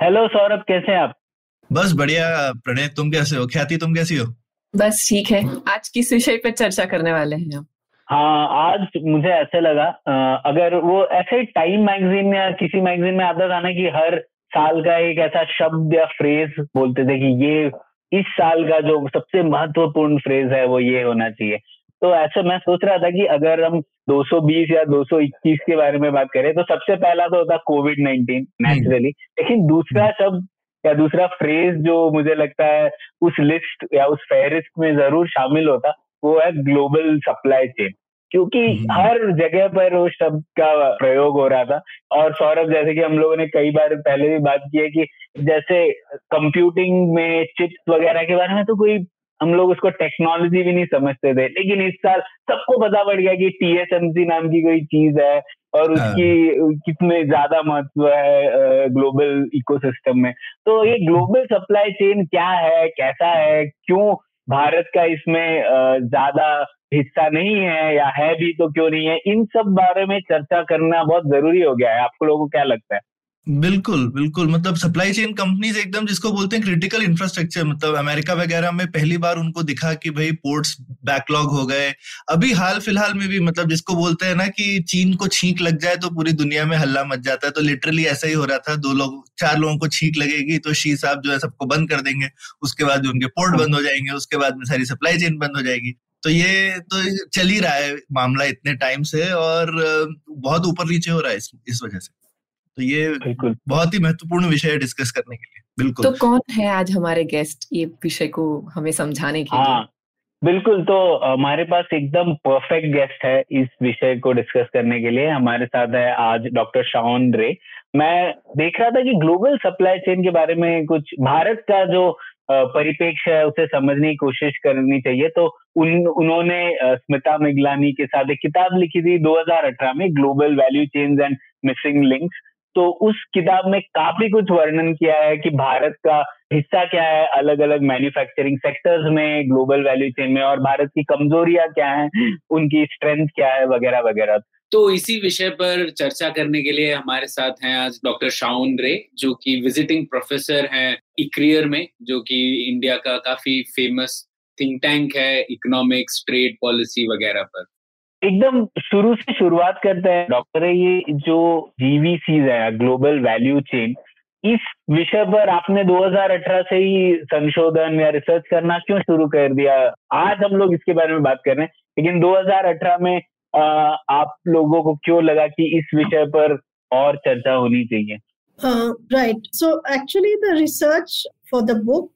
Hello Saurabh कैसे हैं आप? बस बढ़िया प्रणय तुम कैसे हो? ख्याति तुम कैसी हो? बस ठीक है। आज किस विषय पर चर्चा करने वाले हैं हम? हाँ आज मुझे ऐसे लगा अगर वो ऐसे टाइम मैगजीन या किसी मैगजीन में आता था ना कि हर साल का एक ऐसा शब्द या फ्रेज बोलते थे कि ये इस साल का जो सबसे महत्वपूर्ण फ्रेज है वो ये होना चाहिए। तो ऐसे मैं सोच रहा था कि अगर हम 220 या 221 के बारे में बात करें तो सबसे पहला तो होता कोविड 19 नेचुरली लेकिन दूसरा शब्द या दूसरा फ्रेज जो मुझे लगता है उस लिस्ट या उस फेहरिस्त में ज़रूर शामिल होता वो है ग्लोबल सप्लाई चेन क्योंकि हम्म। हर जगह पर उस शब्द का प्रयोग हो रहा था। और सौरभ जैसे कि हम लोगों ने कई बार पहले भी बात की है कि जैसे कंप्यूटिंग में चिप्स वगैरह के बारे में तो कोई हम लोग उसको टेक्नोलॉजी भी नहीं समझते थे। लेकिन इस साल सबको पता पड़ गया कि टीएसएमसी नाम की कोई चीज़ है और हाँ। उसकी कितने ज़्यादा महत्व है ग्लोबल इकोसिस्टम में। तो ये ग्लोबल सप्लाई चेन क्या है कैसा है क्यों भारत का इसमें ज़्यादा हिस्सा नहीं है या है भी तो क्यों नहीं है इन सब बारे में चर्चा करना बहुत ज़रूरी हो गया है। आपको लोगों को क्या लगता है? बिल्कुल बिल्कुल। मतलब सप्लाई चेन कंपनीज़ एकदम जिसको बोलते हैं क्रिटिकल इंफ्रास्ट्रक्चर मतलब अमेरिका वगैरह में पहली बार उनको दिखा कि भाई पोर्ट्स बैकलॉग हो गए। अभी हाल फ़िलहाल में भी मतलब जिसको बोलते हैं ना कि चीन को छींक लग जाए तो पूरी दुनिया में हल्ला मच जाता है। तो लिटरली ऐसा ही हो रहा था। दो लोग चार लोगों को छींक लगेगी तो शी साहब जो है सबको बंद कर देंगे। उसके बाद उनके पोर्ट बंद हो जाएँगे। उसके बाद में सारी सप्लाई चेन बंद हो जाएगी। तो ये तो चल ही रहा है मामला इतने टाइम से और बहुत ऊपर नीचे हो रहा है इस, इस वजह से। तो ये बहुत ही महत्वपूर्ण विषय है डिस्कस करने के लिए बिल्कुल। तो कौन है आज हमारे गेस्ट ये विषय को हमें समझाने के हाँ, लिए बिल्कुल तो हमारे पास एकदम परफेक्ट गेस्ट है इस विषय को डिस्कस करने के लिए। हमारे साथ है आज डॉक्टर शाओन रे। मैं देख रहा था कि ग्लोबल सप्लाई चेन के बारे में कुछ भारत का जो परिपेक्ष है उसे समझने की कोशिश करनी चाहिए। तो उन उन्होंने स्मिता मिगलानी के साथ एक किताब लिखी थी 2018 में global value chains and missing links तो उस किताब में काफ़ी कुछ वर्णन किया है कि भारत का हिस्सा क्या है अलग अलग मैन्युफैक्चरिंग सेक्टर्स में ग्लोबल वैल्यू चेन में, और भारत की कमजोरियाँ क्या हैं, उनकी स्ट्रेंथ क्या है, वगैरह वगैरह। तो इसी विषय पर चर्चा करने के लिए हमारे साथ हैं आज डॉक्टर शाउन रे जो कि विजिटिंग प्रोफेसर हैं इक्रियर में, जो कि इंडिया का काफ़ी फ़ेमस थिंक टैंक है इकोनॉमिक्स ट्रेड पॉलिसी वगैरह पर। एकदम शुरू से शुरुआत करते हैं डॉक्टर है ये जो जीवीसी है ग्लोबल वैल्यू चेन इस विषय पर आपने 2018 से ही संशोधन या रिसर्च करना क्यों शुरू कर दिया? आज हम लोग इसके बारे में बात कर रहे हैं लेकिन 2018 में आ, आप लोगों को क्यों लगा कि इस विषय पर और चर्चा होनी चाहिए? Right so actually the research for the book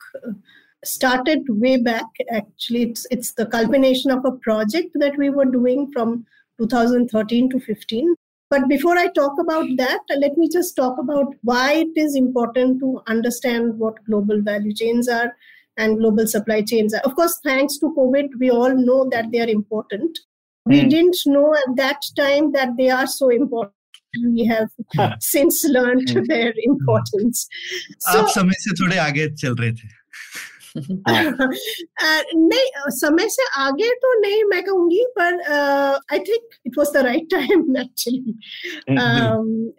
started way back. Actually, it's it's the culmination of a project that we were doing from 2013 to 15. But before I talk about that, let me just talk about why it is important to understand what global value chains are and global supply chains are. Of course, thanks to COVID, we all know that they are important. We mm. didn't know at that time that they are so important. We have since learned mm. their importance. So, आप समय से थोड़े आगे चल रहे थे नहीं समय से आगे तो नहीं मैं कहूँगी पर I think it was the right time actually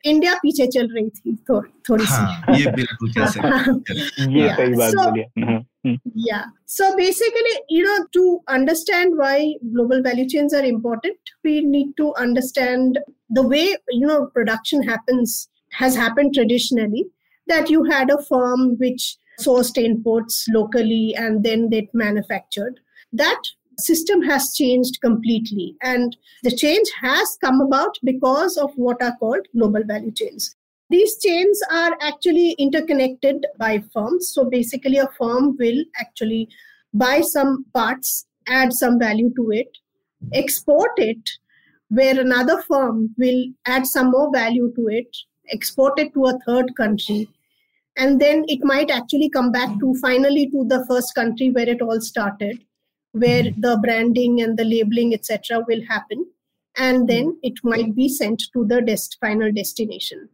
India पीछे चल रही थी थो, थोड़ी हाँ, सी ये बिल्कुल ये सही बात बोली yeah so basically you know to understand why global value chains are important we need to understand the way you know production happens has happened traditionally that you had a firm which sourced inputs locally and then they manufactured. That system has changed completely. And the change has come about because of what are called global value chains. These chains are actually interconnected by firms. So basically, a firm will actually buy some parts, add some value to it, export it, where another firm will add some more value to it, export it to a third country and then it might actually come back to finally to the first country where it all started where the branding and the labeling etc will happen. And then it might be sent to the dest- final destination.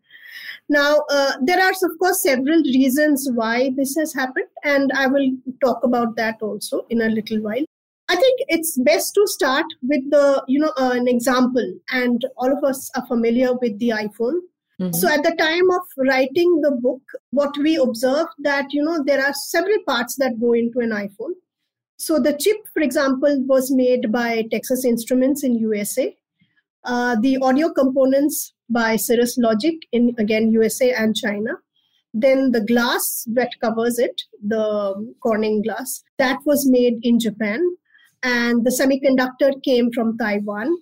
Now uh, there are of course several reasons why this has happened and i will talk about that also in a little while. I think it's best to start with the you know uh, an example and all of us are familiar with the iphone Mhm. so at the time of writing the book what we observed that you know there are several parts that go into an iphone. So the chip for example was made by texas instruments in usa uh, the audio components by cirrus logic in again usa and china. Then the glass that covers it the corning glass that was made in japan. And the semiconductor came from taiwan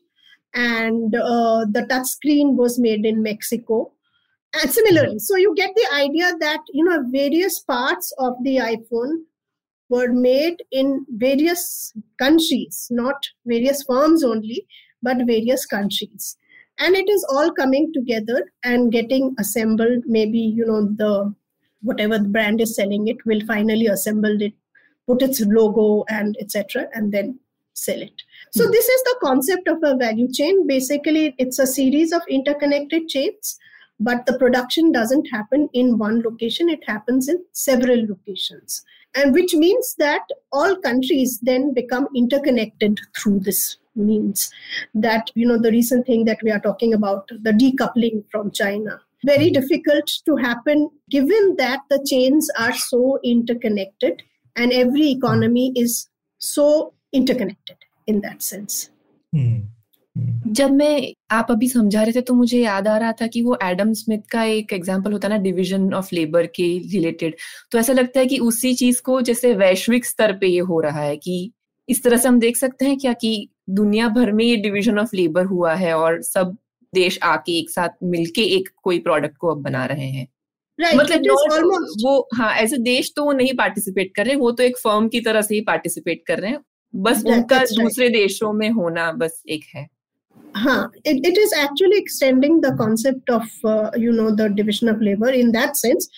and uh, the touch screen was made in Mexico. And similarly, so you get the idea that you know various parts of the iPhone were made in various countries, not various firms only, but various countries. And it is all coming together and getting assembled. Maybe you know the whatever the brand is selling it will finally assemble it, put its logo and etc. and then sell it. So hmm. this is the concept of a value chain. Basically, it's a series of interconnected chains, but the production doesn't happen in one location. It happens in several locations. And which means that all countries then become interconnected through this means that, you know, the recent thing that we are talking about, the decoupling from China. Very hmm. difficult to happen given that the chains are so interconnected and every hmm. economy is so interconnected in that sense. हम्म, हम्म, जब मैं आप अभी समझा रहे थे तो मुझे याद आ रहा था कि वो एडम स्मिथ का एक एग्जांपल होता है ना डिवीज़न ऑफ़ लेबर के रिलेटेड तो ऐसा लगता है कि उसी चीज़ को जैसे वैश्विक स्तर पे ये हो रहा है कि इस तरह से हम देख सकते हैं क्या कि दुनिया भर में ये डिवीज़न ऑफ़ लेबर हुआ है और सब देश आके एक साथ मिलके एक कोई प्रोडक्ट को अब बना रहे हैं Right. मतलब वो हाँ एज अ देश तो वो नहीं पार्टिसिपेट कर रहे वो तो एक फर्म की तरह से ही पार्टिसिपेट कर रहे हैं बस That- उनका that's right. दूसरे देशों में होना बस एक है huh, it, it is actually extending the concept of uh, you know the division of labor in that sense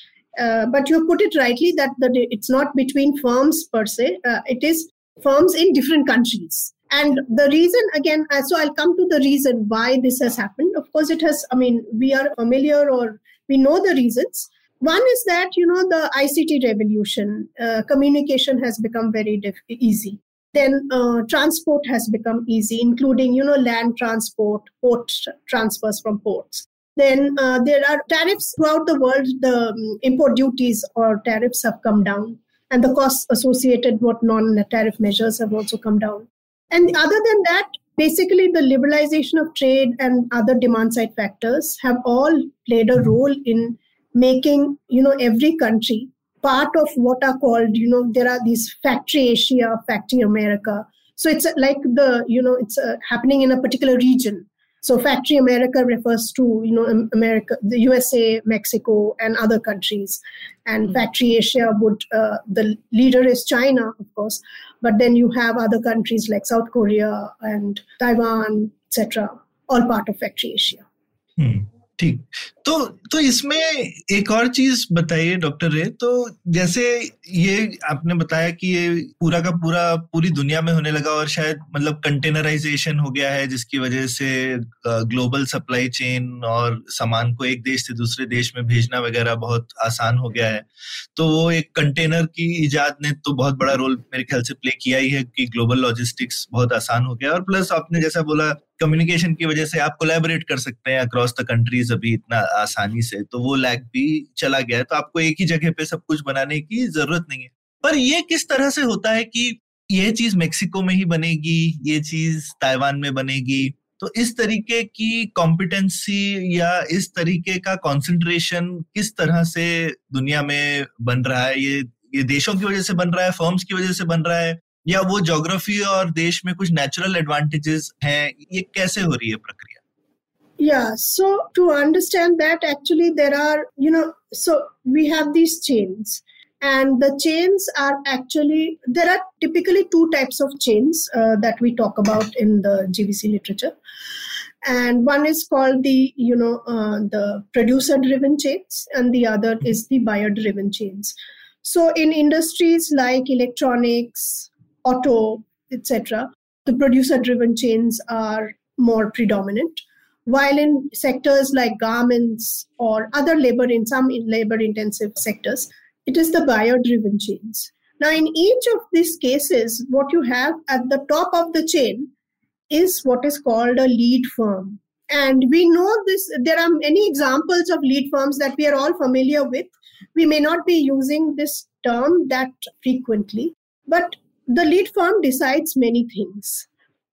uh, but you put it rightly that the, it's not between firms per se uh, it is firms in different countries and the reason again uh, so i'll come to the reason why this has happened of course it has i mean we are familiar or we know the reasons one is that you know the ict revolution uh, communication has become very diff- easy then uh, transport has become easy including you know land transport port transfers from ports. Then uh, there are tariffs throughout the world. The um, import duties or tariffs have come down and the costs associated with non-tariff measures have also come down. And other than that basically the liberalization of trade and other demand side factors have all played a role in making you know every country part of what are called, you know, there are these factory Asia, factory America. So it's like the, you know, it's uh, happening in a particular region. So factory America refers to, you know, America, the USA, Mexico, and other countries. And mm-hmm. factory Asia would, uh, the leader is China, of course, but then you have other countries like South Korea and Taiwan, etc., all part of factory Asia. Hmm. ठीक। तो तो इसमें एक और चीज़ बताइए doctor रे तो जैसे ये आपने बताया कि ये पूरा का पूरा, पूरी दुनिया में होने लगा और शायद मतलब कंटेनराइजेशन हो गया है, जिसकी वजह से ग्लोबल सप्लाई चेन और सामान को एक देश से दूसरे देश में भेजना वगैरह बहुत आसान हो गया है। तो वो एक कंटेनर की इजाद ने तो बहुत बड़ा रोल मेरे ख्याल से प्ले किया ही है कि ग्लोबल लॉजिस्टिक्स बहुत आसान हो गया। और प्लस आपने जैसा बोला कम्युनिकेशन की वजह से आप कोलैबोरेट कर सकते हैं अक्रॉस द कंट्रीज़ अभी इतना आसानी से तो वो लैग भी चला गया है। तो आपको एक ही जगह पे सब कुछ बनाने की ज़रूरत नहीं है। पर ये किस तरह से होता है कि ये चीज़ मेक्सिको में ही बनेगी, ये चीज़ ताइवान में बनेगी तो इस तरीके की कॉम्पिटेंसी या इस तरीके का कंसंट्रेशन किस तरह से दुनिया में बन रहा है? ये ये देशों की वजह से बन रहा है फर्म्स की वजह से बन रहा है या वो ज्योग्राफी और देश में कुछ नेचुरल एडवांटेजेस हैं ये कैसे हो रही है प्रक्रिया Yeah, so to understand that, actually, there are, you know, so we have these chains, and the chains are actually, there are typically two types of chains uh, that we talk about in the GVC literature. and one is called the you know uh, the producer driven chains and the other is the buyer driven chains so in industries like electronics auto etc the producer driven chains are more predominant while in sectors like garments or other labor in some labor intensive sectors it is the buyer driven chains now in each of these cases what you have at the top of the chain is what is called a lead firm. And we know this, there are many examples of lead firms that we are all familiar with. We may not be using this term that frequently, but the lead firm decides many things,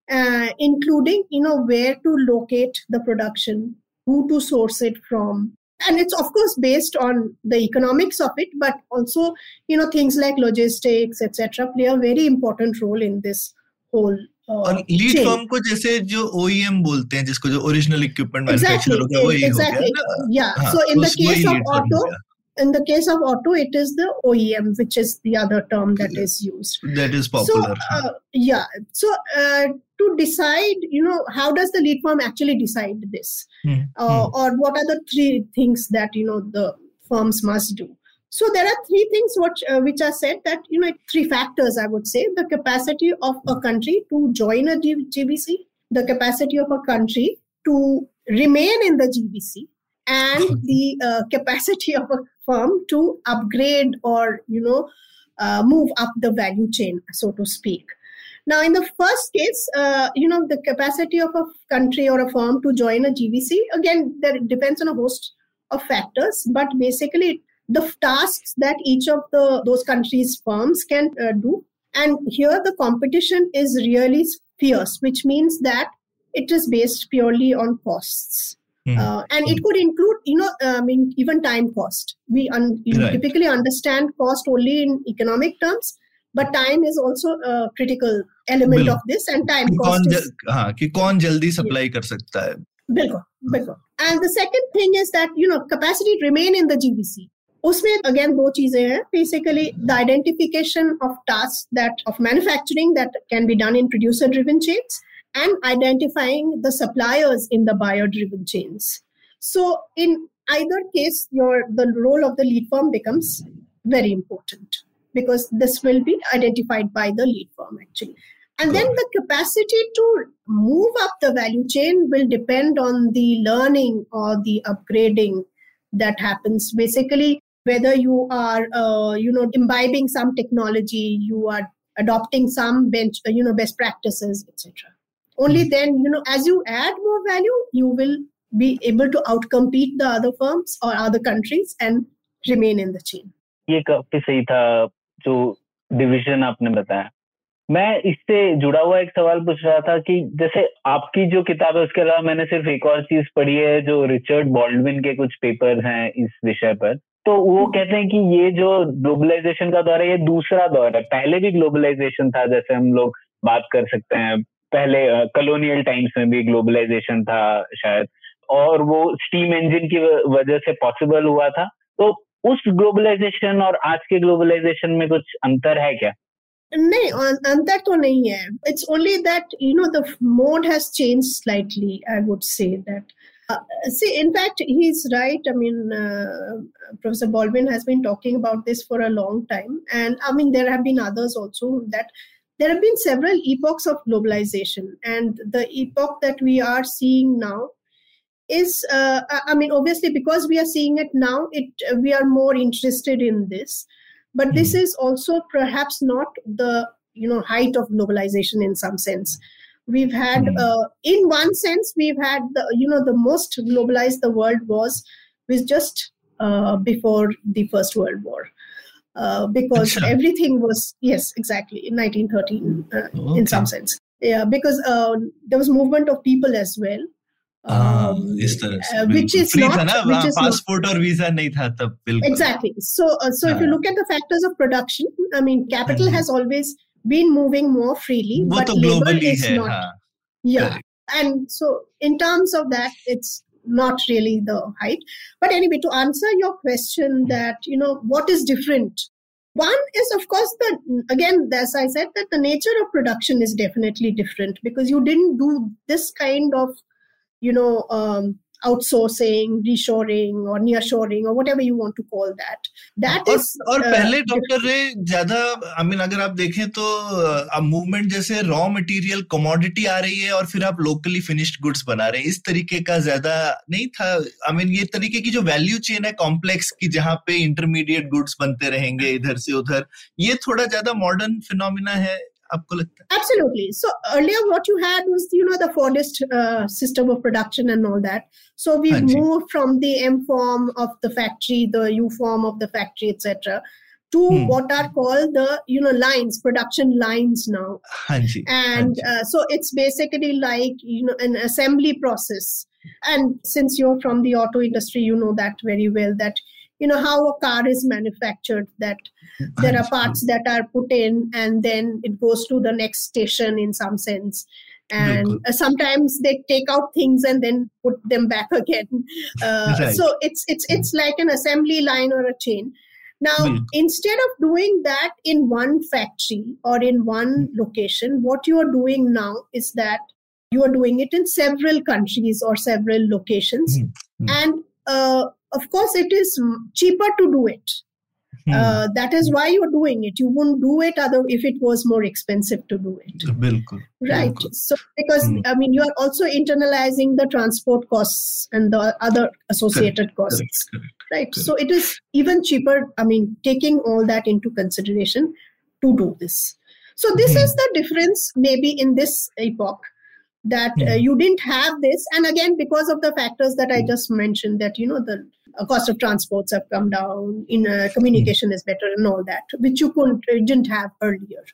uh, including, you know, where to locate the production, who to source it from, and it's of course based on the economics of it but also you know things like logistics etc play a very important role in this whole और lead firm को जैसे जो OEM बोलते हैं जिसको जो original equipment manufacturer हो गया वो हो गया या so in the case of auto in the case of auto it is the oem which is the other term that is used. That is popular. so, uh, yeah. So uh, to decide you know how does the lead firm actually decide this? Hmm. Uh, hmm. or what are the three things that you know the firms must do? So there are three things which uh, which are said that you know three factors I would say. The capacity of a country to join a GVC, the capacity of a country to remain in the GVC, and the uh, capacity of a firm to upgrade or you know uh, move up the value chain, so to speak. Now, in the first case, uh, you know, the capacity of a country or a firm to join a gvc again, that depends on a host of factors, but basically the tasks that each of the those countries firms can uh, do and here the competition is really fierce which means that it is based purely on costs mm. uh, and it could include you know i mean even time cost we un- right. typically understand cost only in economic terms but time is also a critical element of this and time cost is, हाँ, कि कौन जल्दी supply कर सकता है बिल्कुल बिल्कुल and the second thing is that you know capacity remain in the gbc उसमें अगेन दो चीजें हैं basically the identification of task that of manufacturing that can be done in producer driven chains and identifying the suppliers in the buyer driven chains. So in either case your the role of the lead firm becomes very important because this will be identified by the lead firm actually. And then the capacity to move up the value chain will depend on the learning or the upgrading that happens. Basically whether you are uh, you know imbibing some technology you are adopting some bench uh, you know best practices etc only hmm. then you know as you add more value you will be able to outcompete the other firms or other countries and remain in the chain. ये काफ़ी सही था जो division आपने बताया। मैं इससे जुड़ा हुआ एक सवाल पूछ रहा था कि जैसे आपकी जो किताब है उसके अलावा मैंने सिर्फ़ एक और चीज़ पढ़ी है जो रिचर्ड बॉल्डविन के कुछ पेपर हैं इस विषय पर। तो वो कहते हैं कि ये जो ग्लोबलाइजेशन का दौर है ये दूसरा दौर है। पहले भी ग्लोबलाइजेशन था जैसे हम लोग बात कर सकते हैं। पहले कॉलोनियल टाइम्स में भी ग्लोबलाइजेशन था शायद और वो स्टीम इंजन की वजह से पॉसिबल हुआ था तो उस ग्लोबलाइजेशन और आज के ग्लोबलाइजेशन में कुछ अंतर है क्या नहीं अंतर तो नहीं है it's only that you know the mode has change slightly I would say that Uh, see, in fact, he's right. I mean, uh, Professor Baldwin has been talking about this for a long time. And I mean, there have been others also there have been several epochs of globalization. And the epoch that we are seeing now is, uh, I mean, obviously, because we are seeing it now, it we are more interested in this. But this hmm. is also perhaps not the you know height of globalization in some sense we've had mm. uh, in one sense we've had the you know the most globalized the world was was just uh, before the first world war uh, because everything was yes exactly in 1913 okay. Uh, in some sense yeah because uh, there was movement of people as well ah, um, इस तरह से uh, which is not था which is passport और visa नहीं था तब बिल्कुल exactly so uh, so if you look at the factors of production i mean capital mm-hmm. has always been moving more freely, but labor is not. Haan. Yeah. Correct. And so, in terms of that, it's not really the height. But anyway, to answer your question, that, you know, what is different? One is, of course, the again, as I said, that the nature of production is definitely different because you didn't do this kind of you know um, outsourcing, reshoring, or nearshoring, or whatever you want to call that. That और, is. और uh, पहले doctor Ray ज़्यादा आई mean अगर आप देखें तो अब movement जैसे रॉ मटेरियल कमोडिटी आ रही है और फिर आप लोकली फिनिश्ड गुड्स बना रहे हैं इस तरीके का ज़्यादा नहीं था आई I मीन mean, ये तरीके की जो वैल्यू चेन है कॉम्प्लेक्स की जहाँ पे इंटरमीडिएट गुड्स बनते रहेंगे इधर से उधर ये थोड़ा ज़्यादा मॉडर्न फिनोमिना है आपको लगता है Absolutely. So earlier, what you had was, you know, the Fordist uh, system of production and all that. So we Haan ji. moved from the M form of the factory, the U form of the factory, etc., to Hmm. what are called the, you know, lines, production lines now. हाँ जी And uh, so it's basically like, you know, an assembly process. And since you're from the auto industry, you know that very well that, you know, how a car is manufactured, that there are parts that are put in and then it goes to the next station in some sense and Bilkul. uh, sometimes they take out things and then put them back again uh, Right. so it's it's it's like an assembly line or a chain now instead of doing that in one factory or in one location what you are doing now is that you are doing it in several countries or several locations Hmm. Hmm. and uh, of course it is cheaper to do it. Hmm. Uh, that is why you're doing it. You wouldn't do it other if it was more expensive to do it. Bilkul. right. Bilkul. so because hmm. i mean you are also internalizing the transport costs and the other associated correct. costs. Correct. Correct. right. So it is even cheaper i mean taking all that into consideration to do this. So this hmm. is the difference maybe in this epoch. That uh, Hmm. you didn't have this and again because of the factors that i just mentioned that you know the uh, cost of transports have come down in uh, communication is better and all that which you couldn't uh, didn't have earlier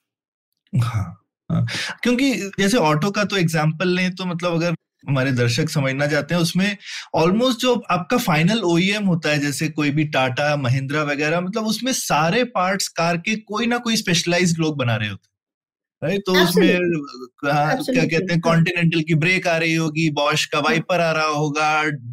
हाँ, हाँ। क्योंकि जैसे auto का तो example लें तो मतलब अगर हमारे दर्शक समझना चाहते हैं उसमें ऑलमोस्ट जो आपका फाइनल ओईएम होता है जैसे कोई भी टाटा महिंद्रा वगैरह मतलब उसमें सारे पार्ट्स कार के कोई ना कोई स्पेशलाइज्ड लोग बना रहे होते हैं राइट तो उसमें हाँ, क्या कहते हैं कॉन्टिनेंटल की ब्रेक आ रही होगी बॉश का वाइपर आ रहा होगा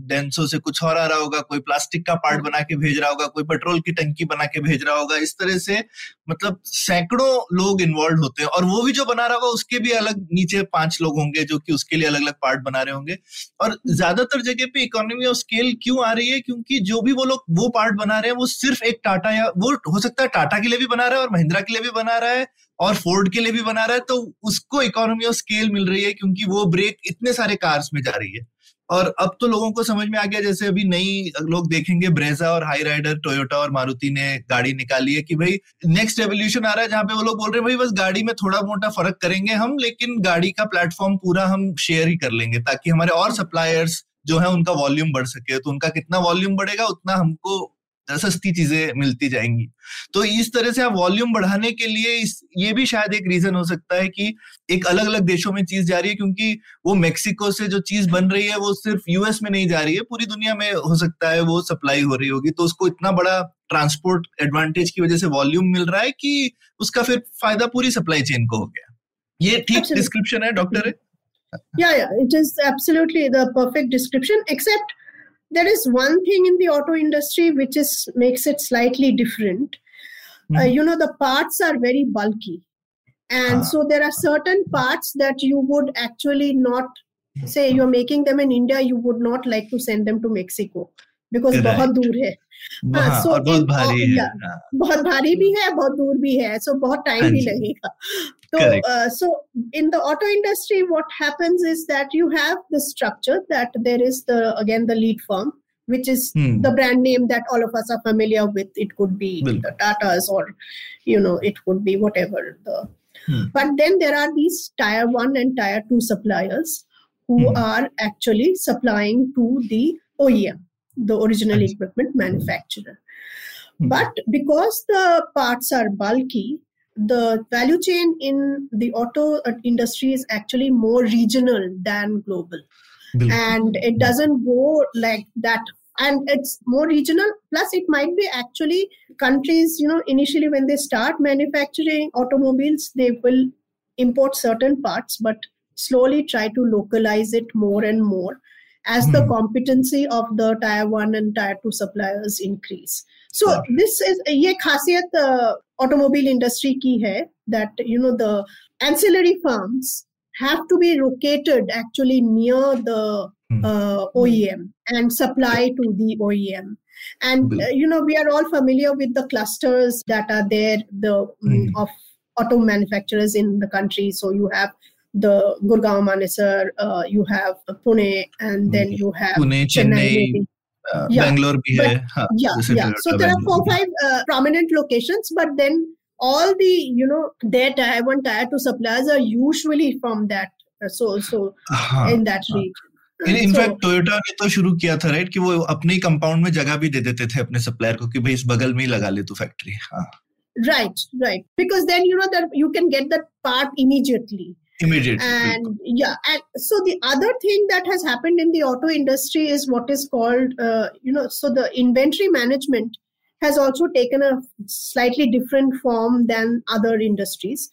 डेंसो से कुछ और आ रहा होगा कोई प्लास्टिक का पार्ट बना के भेज रहा होगा कोई पेट्रोल की टंकी बना के भेज रहा होगा इस तरह से मतलब सैकड़ों लोग इन्वॉल्व होते हैं। और वो भी जो बना रहा होगा उसके भी अलग नीचे पाँच लोग होंगे जो कि उसके लिए अलग अलग पार्ट बना रहे होंगे। और ज़्यादातर जगह पे इकोनॉमी ऑफ़ स्केल क्यों आ रही है? क्योंकि जो भी वो लोग वो पार्ट बना रहे हैं वो सिर्फ़ एक टाटा या वो हो सकता है टाटा के लिए भी बना रहा है और महिंद्रा के लिए भी बना रहा है और फोर्ड के लिए भी बना रहा है तो उसको इकोनॉमी ऑफ़ स्केल मिल रही है क्योंकि वो ब्रेक इतने सारे कार्स में जा रही है। और अब तो लोगों को समझ में आ गया, जैसे अभी नई लोग देखेंगे ब्रेजा और हाई राइडर टोयोटा और मारुति ने गाड़ी निकाली है कि भाई नेक्स्ट रेवोल्यूशन आ रहा है, जहाँ पे वो लोग बोल रहे हैं, भाई बस गाड़ी में थोड़ा मोटा फ़र्क करेंगे हम, लेकिन गाड़ी का प्लेटफॉर्म पूरा हम शेयर ही कर लेंगे, ताकि हमारे और सप्लायर्स जो है उनका वॉल्यूम बढ़ सके तो उनका कितना वॉल्यूम बढ़ेगा, उतना हमको सस्ती चीज़ें मिलती जाएँगी। तो इस तरह से आप वॉल्यूम बढ़ाने के लिए इस ये भी शायद एक रीजन हो सकता है कि एक अलग अलग देशों में चीज़ जा रही है क्योंकि वो मेक्सिको से जो चीज़ बन रही है वो सिर्फ़ यूएस में नहीं जा रही है पूरी दुनिया में हो सकता है वो सप्लाई हो रही होगी। तो उसको इतना बड़ा ट्रांसपोर्ट एडवांटेज की वजह से वॉल्यूम मिल रहा है कि उसका फिर फ़ायदा पूरी सप्लाई चेन को हो गया। ये ठीक डिस्क्रिप्शन है doctor yeah yeah it is absolutely the perfect description except there is one thing in the auto industry which is makes it slightly different. Mm. Uh, mm-hmm. you know, the parts are very bulky. And ah. so there are certain parts that you would actually not say you're making them in India, you would not like to send them to Mexico because right. bahut dur hai. हाँ, so और बहुत in- भारी है yeah. हाँ, बहुत भारी भी है बहुत दूर भी है सो बहुत टाइम हाँ भी जी। लगेगा तो Correct. So in the auto industry what happens is that you have the structure that there is the again the lead firm which is Hmm. the brand name that all of us are familiar with it could be Bilkul. the tatas or you know it could be whatever the Hmm. but then there are these tier 1 and tier 2 suppliers who Hmm. are actually supplying to the OEM the original equipment manufacturer. Hmm. But because the parts are bulky, the value chain in the auto uh, industry is actually more regional than global. And it doesn't go like that. And it's more regional. Plus it might be actually countries you know initially when they start manufacturing automobiles they will import certain parts but slowly try to localize it more and more as mm. the hmm. competency of the tier 1 and tier 2 suppliers increase. So ah. this is ये खासियत uh, automobile industry की है that you know the ancillary firms have to be located actually near the hmm. uh, OEM and supply to the OEM and uh, you know we are all familiar with the clusters that are there the mm. Hmm. of auto manufacturers in the country. So you have the Gurgaon Manesar, uh, you have Pune, and then you have Pune Chennai maybe. uh, Yeah, Bangalore भी but- है हाँ, yeah जैसे yeah Toyota so there are four Bangalore भी। five uh, prominent locations but then all the you know their tier one tier two suppliers are usually from that uh, so so हाँ in that हाँ। region इन So- in fact Toyota ने तो शुरू किया था right कि वो अपने ही कंपाउंड में जगह भी दे देते थे अपने सप्लायर को कि भाई इस बगल में ही लगा ले तू फैक्ट्री हाँ right right because then you know that you can get that part immediately immediately and yeah and so the other thing that has happened in the auto industry is what is called uh, you know so the inventory management has also taken a slightly different form than other industries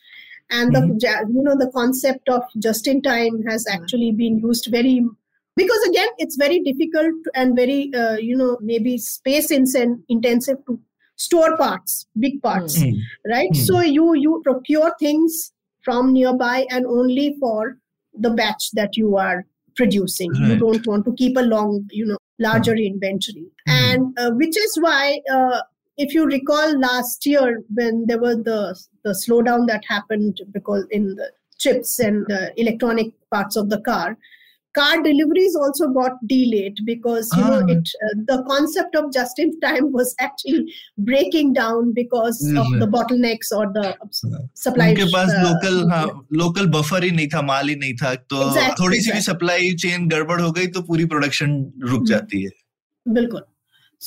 and the mm-hmm. you know the concept of just in time has mm-hmm. actually been used very because again it's very difficult and very uh, you know maybe space intensive to store parts big parts mm-hmm. right mm-hmm. so you you procure things from nearby and only for the batch that you are producing. You don't want to keep a long you know larger inventory. Hmm. and uh, which is why uh, if you recall last year when there was the the slowdown that happened because in the chips and the electronic parts of the car car deliveries also got delayed because you know Ah. it uh, the concept of just in time was actually breaking down because of Mhm. the bottlenecks or the supply उनके पास uh, local हाँ local buffer ही नहीं था माल ही नहीं था तो Exactly, थोड़ी सी भी exactly. सप्लाई चेन गड़बड़ हो गई तो पूरी प्रोडक्शन रुक Hmm. जाती है Bilkul.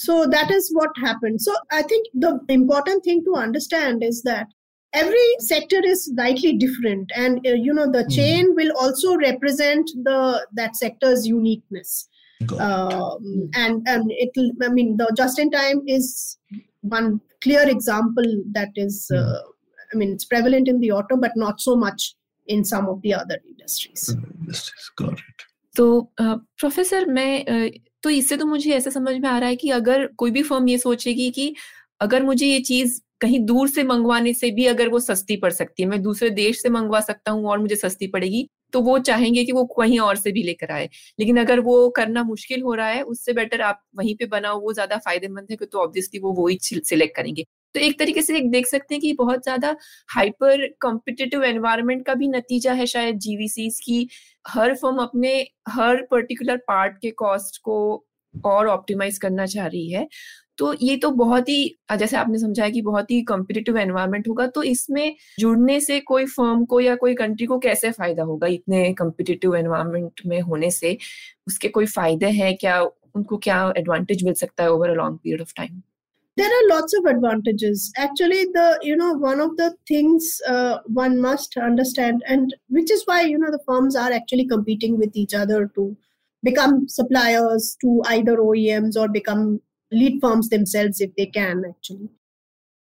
So that is what happened. So I think the important thing to understand is that every sector is slightly different, and uh, you know the Hmm. chain will also represent the that sector's uniqueness. Um, and and it will. I mean, the just in time is one clear example that is. Hmm. Uh, I mean, it's prevalent in the auto, but not so much in some of the other industries. Got it. तो professor मैं तो इससे तो मुझे ऐसा समझ में आ रहा है कि अगर कोई भी फर्म ये सोचेगी कि अगर मुझे ये चीज़ कहीं दूर से मंगवाने से भी अगर वो सस्ती पड़ सकती है। मैं दूसरे देश से मंगवा सकता हूँ और मुझे सस्ती पड़ेगी तो वो चाहेंगे कि वो कहीं और से भी लेकर आए। लेकिन अगर वो करना मुश्किल हो रहा है, उससे बेटर आप वहीं पे बनाओ, वो ज़्यादा फ़ायदेमंद है तो ऑब्वियसली वो वही सिलेक्ट करेंगे। तो एक तरीके से एक देख सकते हैं कि बहुत ज़्यादा हाइपर कॉम्पिटिटिव एनवायरनमेंट का भी नतीजा है शायद जीवीसी की। हर फर्म अपने, हर पर्टिकुलर पार्ट के कॉस्ट को और ऑप्टिमाइज करना चाह रही है। तो ये तो बहुत ही जैसे आपने समझाया कि बहुत ही कॉम्पिटिटिव एनवायरनमेंट होगा तो इसमें जुड़ने से कोई फर्म को या कोई कंट्री को कैसे फ़ायदा होगा इतने कॉम्पिटिटिव एनवायरनमेंट में होने से उसके कोई फ़ायदे हैं क्या उनको क्या एडवांटेज मिल सकता है over a long period of time there are lots of advantages actually the you know one of the things uh, one must understand and which is why you know the firms are actually competing with each other to become suppliers to either OEMs or become lead firms themselves if they can actually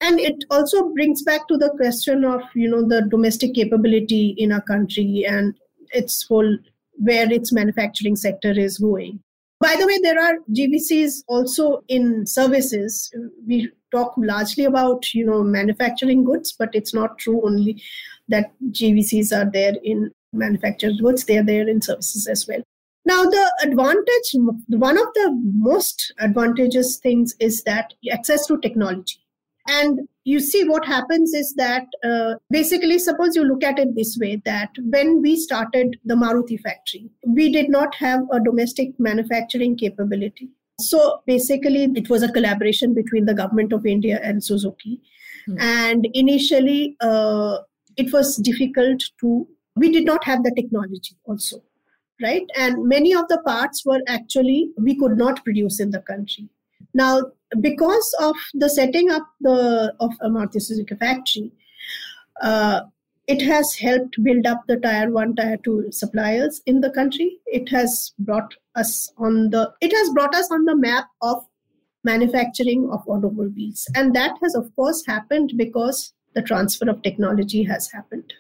and it also brings back to the question of you know the domestic capability in a country and its whole where its manufacturing sector is going by the way, there are GVCs also in services. We talk largely about you know manufacturing goods, but it's not true only that GVCs are there in manufactured goods; they are there in services as well. Now, the advantage, one of the most advantageous things is that access to technology. And you see, what happens is that uh, basically, suppose you look at it this way that when we started the Maruti factory, we did not have a domestic manufacturing capability. So basically, it was a collaboration between the government of India and Suzuki. Hmm. And initially, uh, it was difficult to, we did not have the technology also, right? And many of the parts were actually, we could not produce in the country. Now, because of the setting up the of a Maruti Suzuki factory, uh, it has helped build up the tier one, tier two suppliers in the country. It has brought us on the it has brought us on the map of manufacturing of automobiles, and that has of course happened because the transfer of technology has happened,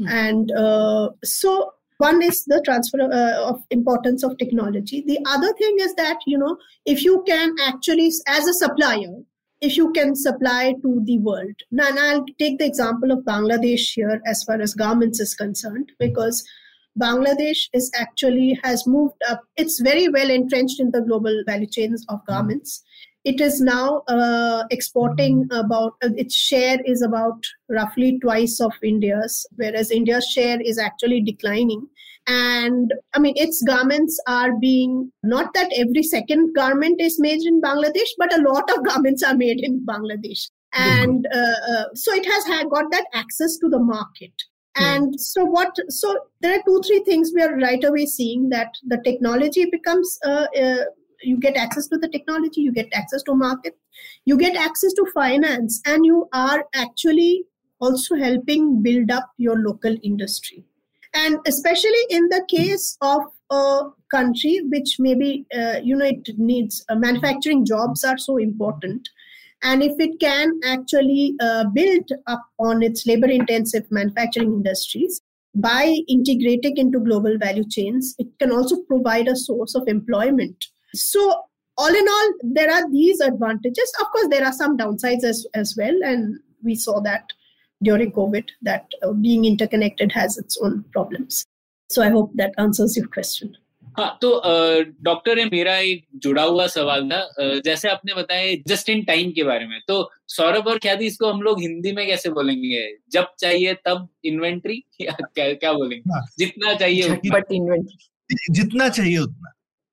Hmm. and uh, so one is the transfer uh, of importance of technology the other thing is that you know if you can actually as a supplier if you can supply to the world now and i'll take the example of bangladesh here as far as garments is concerned because Bangladesh is actually has moved up. It's very well entrenched in the global value chains of garments. It is now uh, exporting about uh, its share is about roughly twice of India's, whereas India's share is actually declining. And I mean, its garments are being not that every second garment is made in Bangladesh, but a lot of garments are made in Bangladesh. And uh, uh, so it has had, got that access to the market. And so what? So there are two, three things we are right away seeing that the technology becomes. Uh, uh, you get access to the technology, you get access to market, you get access to finance, and you are actually also helping build up your local industry. And especially in the case of a country which maybe uh, you know it needs uh, manufacturing jobs are so important and if it can actually uh, build up on its labor intensive manufacturing industries by integrating into global value chains, it can also provide a source of employment. So, all in all, there are these advantages. Of course, there are some downsides as, as well. And we saw that during COVID, that uh, being interconnected has its own problems. So, I hope that answers your question. हाँ तो doctor है मेरा एक जुड़ा हुआ सवाल था जैसे आपने बताया जस्ट इन टाइम के बारे में तो सौरभ और ख्याति इसको हम लोग हिंदी में कैसे बोलेंगे जब चाहिए तब इन्वेंट्री या क्या क्या बोलेंगे हाँ। जितना चाहिए इन्वेंट्री जितना चाहिए उतना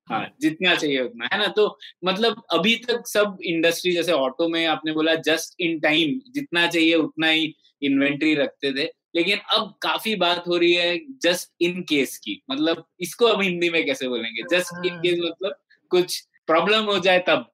हाँ जितना चाहिए उतना है ना? तो मतलब अभी तक सब इंडस्ट्री जैसे ऑटो में आपने बोला जस्ट इन टाइम जितना चाहिए उतना ही इन्वेंट्री रखते थे। लेकिन अब काफ़ी बात हो रही है जस्ट इन केस की। मतलब इसको अब हिंदी में कैसे बोलेंगे? जस्ट इन केस मतलब कुछ प्रॉब्लम हो जाए तब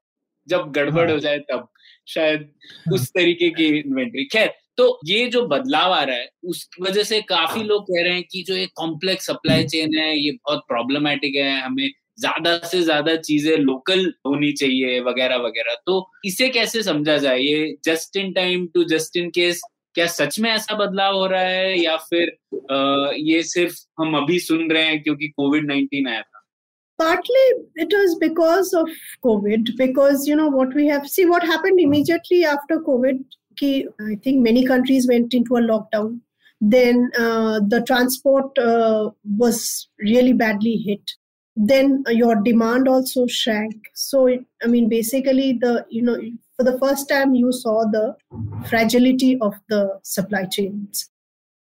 जब गड़बड़ हो हाँ। जाए तब शायद हाँ। उस तरीके की इन्वेंट्री खैर तो ये जो बदलाव आ रहा है उस वजह से काफ़ी लोग कह रहे हैं कि जो ये कॉम्प्लेक्स सप्लाई चेन है ये बहुत प्रॉब्लमेटिक है हमें ज़्यादा से ज़्यादा चीज़ें लोकल होनी चाहिए वगैरह वगैरह तो इसे कैसे समझा जाए ये just in time to just in case क्या सच में ऐसा बदलाव हो रहा है या फिर आ, ये सिर्फ़ हम अभी सुन रहे हैं क्योंकि कोविड नाइनटीन आया था partly it was because of covid because you know what we have see what happened immediately after covid ki, i think many countries went into a lockdown then uh, the transport uh, was really badly hit then uh, your demand also shrank. So i mean basically the you know for the first time you saw the fragility of the supply chains.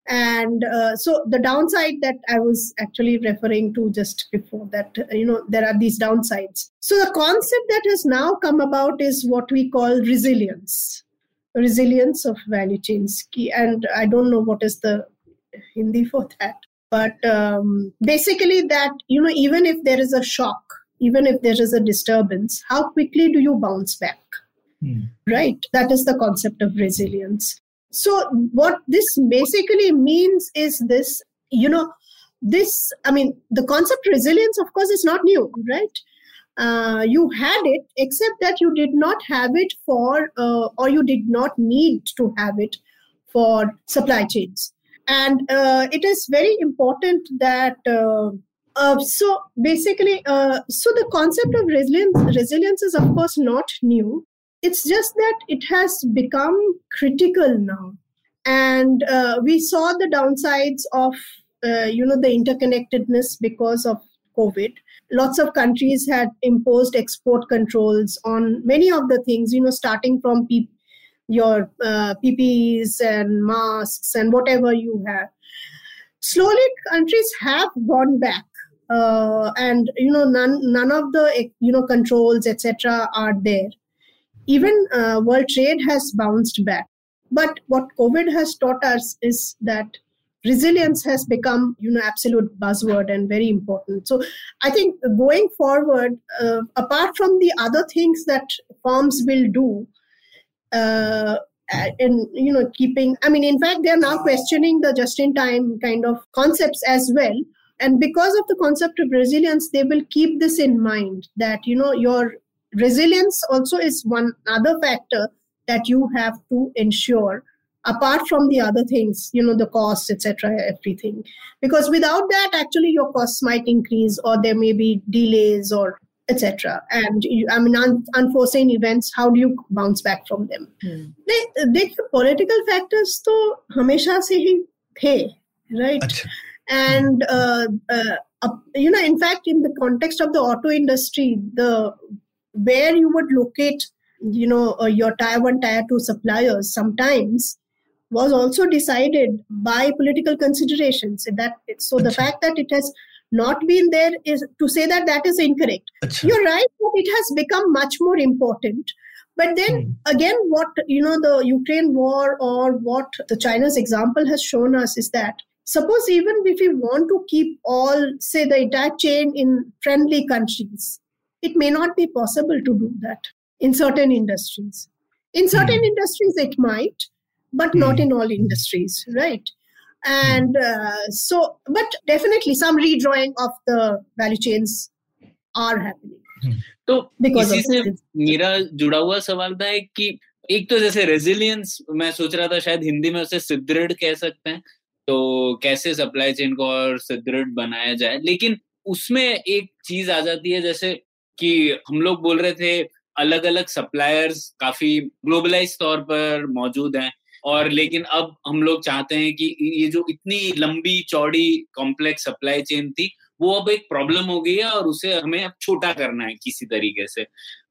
And uh, so the downside that i was actually referring to just before that uh, you know there are these downsides. So the concept that has now come about is what we call resilience. Resilience of value chains. And i don't know what is the hindi for that but um, basically that you know even if there is a shock even if there is a disturbance how quickly do you bounce back Mm. Right? That is the concept of resilience. So, what this basically means is this, you know, this, I mean, the concept resilience, of course, is not new, right? Uh, you had it, except that you did not have it for, uh, or you did not need to have it for supply chains. And uh, it is very important that. Uh, uh, so basically, uh, so the concept of resilience, resilience is of course not new, it's just that it has become critical now. And uh, we saw the downsides of, uh, you know, the interconnectedness because of COVID. Lots of countries had imposed export controls on many of the things, you know, starting from P- your uh, PPEs and masks and whatever you have. Slowly, countries have gone back uh, and you know none none of the you know controls etc are there even uh, world trade has bounced back. But what COVID has taught us is that resilience has become you know absolute buzzword and very important so i think going forward uh, apart from the other things that firms will do uh, and you know keeping i mean in fact they are now questioning the just in time kind of concepts as well. And because of the concept of resilience they will keep this in mind that you know your resilience also is one other factor that you have to ensure apart from the other things you know the costs etc everything. Because without that actually your costs might increase or there may be delays or etc and you, i mean un- unforeseen events how do you bounce back from them hmm. देखिए political factors तो हमेशा से ही थे right and uh, uh, uh, you know in fact in the context of the auto industry the where you would locate you know uh, your tier 1 tier 2 suppliers sometimes was also decided by political considerations that so the fact that it has not been there is to say that that is incorrect Achha. you're right that it has become much more important but then Hmm. again what you know the ukraine war or what the china's example has shown us is that suppose even if we want to keep all say the entire chain in friendly countries it may not be possible to do that in certain industries in certain Hmm. industries it might but not Hmm. in all industries right and uh, so but definitely some redrawing of the value chains are happening. तो because इसी से मेरा जुड़ा हुआ सवाल था एक कि एक तो जैसे रेजिलियंस मैं सोच रहा था शायद हिंदी में उसे सुदृढ़ कह सकते हैं। तो कैसे सप्लाई चेन को और सुदृढ़ बनाया जाए? लेकिन उसमें एक चीज़ आ जाती है जैसे कि हम लोग बोल रहे थे अलग अलग सप्लायर्स काफ़ी ग्लोबलाइज तौर पर मौजूद हैं। और लेकिन अब हम लोग चाहते हैं कि ये जो इतनी लंबी चौड़ी कॉम्प्लेक्स सप्लाई चेन थी, वो अब एक प्रॉब्लम हो गई है और उसे हमें अब छोटा करना है किसी तरीके से।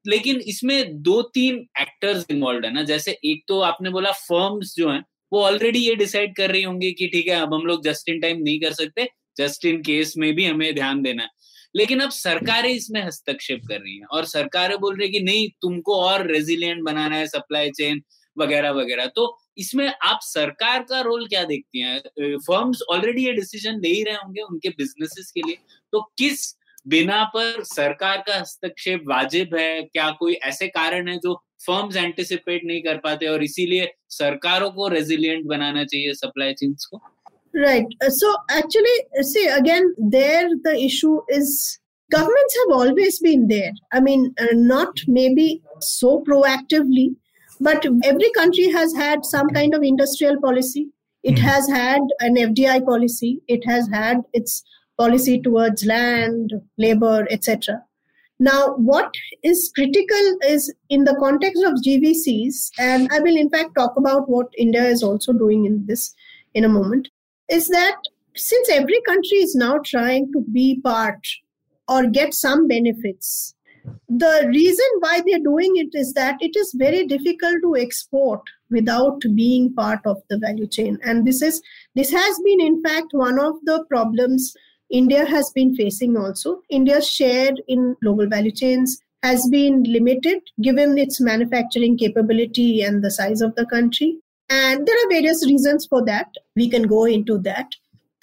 लेकिन इसमें दो तीन एक्टर्स इन्वॉल्व है ना, जैसे एक तो आपने बोला फर्म्स जो हैं, वो ऑलरेडी ये डिसाइड कर रही होंगी कि ठीक है, अब हम लोग जस्ट इन टाइम नहीं कर सकते जस्ट इन केस में भी हमें ध्यान देना है। लेकिन अब सरकारें इसमें हस्तक्षेप कर रही हैं और सरकारें बोल रही है कि नहीं, तुमको और रेजिलियंट बनाना है सप्लाई चेन वगैरह वगैरह तो इसमें आप सरकार का रोल क्या देखती हैं? फर्म्स ऑलरेडी ये डिसीज़न ले ही रहे होंगे उनके बिजनेसेस के लिए। तो किस बिना पर सरकार का हस्तक्षेप वाजिब है? क्या कोई ऐसे कारण है जो फर्म्स एंटिसिपेट नहीं कर पाते और इसीलिए सरकारों को रेजिलियंट बनाना चाहिए सप्लाई चेन्स को? So actually, uh, see again, there the issue is governments have always been there. I mean, uh, not maybe so proactively, but every country has had some kind of industrial policy. It Mhm. has had an FDI policy. It has had its policy towards land, labor, etc. Now, what is critical is in the context of GVCs, and I will in fact talk about what India is also doing in this in a moment is that since every country is now trying to be part or get some benefits, the reason why they're doing it is that it is very difficult to export without being part of the value chain. And this is this has been in fact one of the problems India has been facing also. India's share in global value chains has been limited given its manufacturing capability and the size of the country. And there are various reasons for that. We can go into that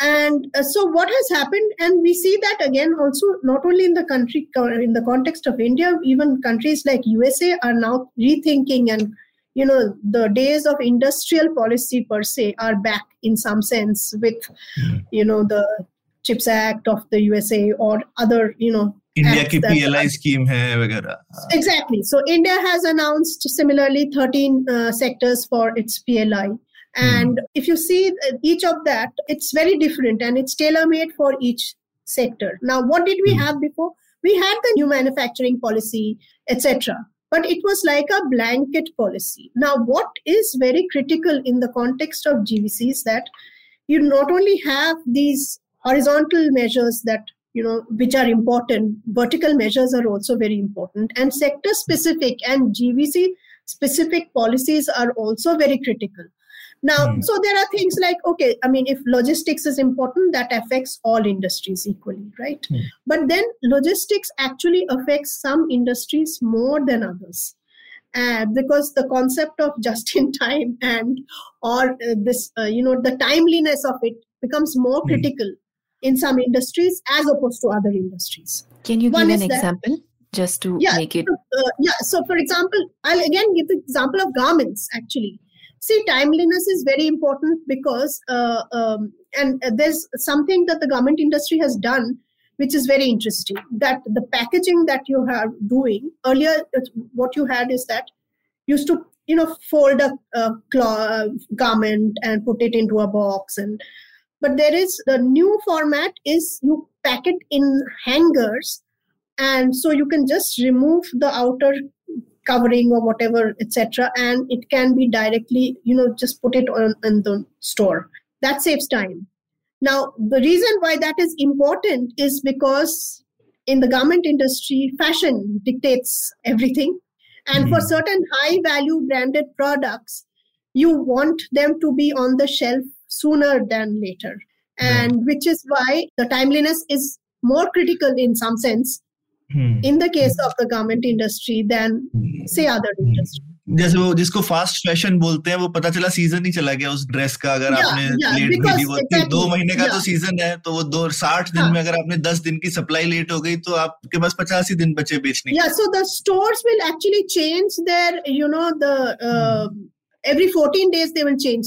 And uh, so, what has happened, and we see that again also not only in the country, in the context of India, even countries like USA are now rethinking and you know the days of industrial policy per se are back in some sense with you know the chips act of the usa or other you know India acts की that- PLI scheme है वगैरह Exactly. So India has announced similarly 13 uh, sectors for its PLI. And if you see uh, each of that, it's very different and it's tailor made for each sector. Now, what did we Hmm. have before? We had the new manufacturing policy, etc. But it was like a blanket policy. Now, what is very critical in the context of GVC is that you not only have these horizontal measures that you know which are important vertical measures are also very important and sector specific and gvc specific policies are also very critical now Hmm. so there are things like okay i mean if logistics is important that affects all industries equally right Hmm. but then logistics actually affects some industries more than others uh, because the concept of just in time and or uh, this uh, you know the timeliness of it becomes more Hmm. critical in some industries as opposed to other industries Can you One give is an that- example just to Yeah, make it? uh, yeah so for example i'll again give the example of garments actually see timeliness is very important because uh, um, and uh, there's something that the garment industry has done which is very interesting that the packaging that you are doing earlier what you had is that used to you know fold a, a cloth, garment and put it into a box and but there is the new format is you pack it in hangers and so you can just remove the outer covering or whatever etc and it can be directly you know just put it on in the store that saves time Now, the reason why that is important is because in the garment industry, fashion dictates everything. And for hmm. certain high value branded products, you want them to be on the shelf sooner than later. And which is why the timeliness is more critical in some sense in the case of the garment industry than say other industry जैसे वो जिसको fast fashion बोलते हैं वो पता चला season ही चला गया उस ड्रेस का। अगर yeah, आपने yeah, लेट exactly, दो महीने का तो yeah. तो सीज़न है तो वो दो साठ दिन yeah. में अगर आपने दस दिन की सप्लाई लेट हो गई तो आपके पास पचास ही दिन बचे बेचने yeah, so the stores will actually change their you know the uh, hmm. every 14 days they will change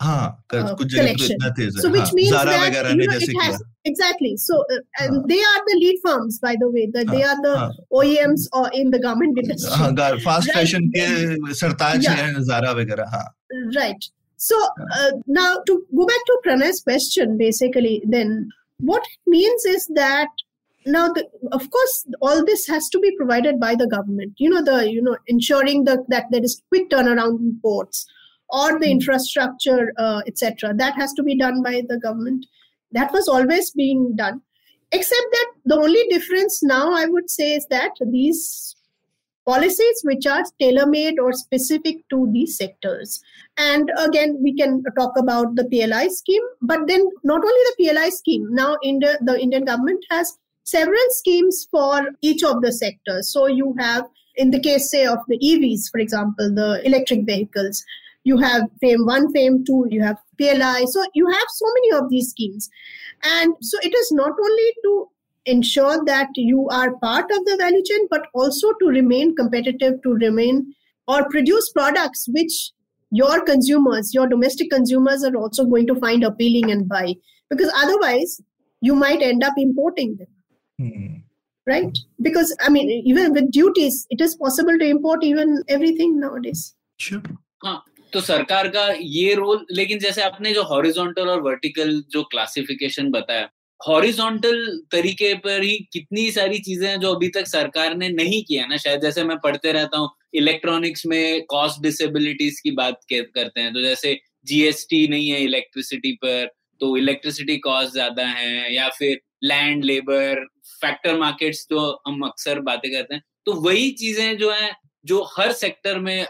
हाँ कर, uh, कुछ जगह तो collection. इतना तेज है So which हाँ, means Zara that वगैरह you ने know, जैसे it किया has exactly. So uh, and हाँ. they are the lead firms, by the way. That they हाँ, are the हाँ. OEMs or in the garment industry. हाँ fast Right. Fashion के सरताज Yeah. हैं जारा वगैरह हाँ Right. So uh, now to go back to Pranay's question, basically, then what it means is that now, the, of course, all this has to be provided by the government. You know, the you know ensuring the, that there is quick turnaround in ports or the infrastructure, uh, etc. That has to be done by the government. That was always being done, except that the only difference now, I would say, is that these policies which are tailor made or specific to these sectors. And again, we can talk about the PLI scheme, but then not only the PLI scheme, now India, the Indian government has several schemes for each of the sectors. So you have, in the case, say, of the EVs, for example, the electric vehicles, you have fame 1 fame 2 you have pli so you have so many of these schemes. And so it is not only to ensure that you are part of the value chain but also to remain competitive to remain or produce products which your consumers your domestic consumers are also going to find appealing and buy. Because otherwise you might end up importing them. Mm-hmm. Right? Because i mean even with duties it is possible to import even everything nowadays. Sure. Uh, तो सरकार का ये role, लेकिन जैसे आपने जो horizontal और vertical जो क्लासिफिकेशन बताया हॉरिजॉन्टल तरीके पर ही कितनी सारी चीज़ें हैं जो अभी तक सरकार ने नहीं किया ना? शायद जैसे मैं पढ़ते रहता हूँ इलेक्ट्रॉनिक्स में कॉस्ट डिसेबिलिटीज की बात करते हैं तो जैसे जीएसटी नहीं है इलेक्ट्रिसिटी पर तो इलेक्ट्रिसिटी कॉस्ट ज़्यादा है, या फिर लैंड लेबर फैक्टर मार्केट्स जो हम अक्सर बातें करते हैं तो वही चीज़ें जो है जो हर सेक्टर में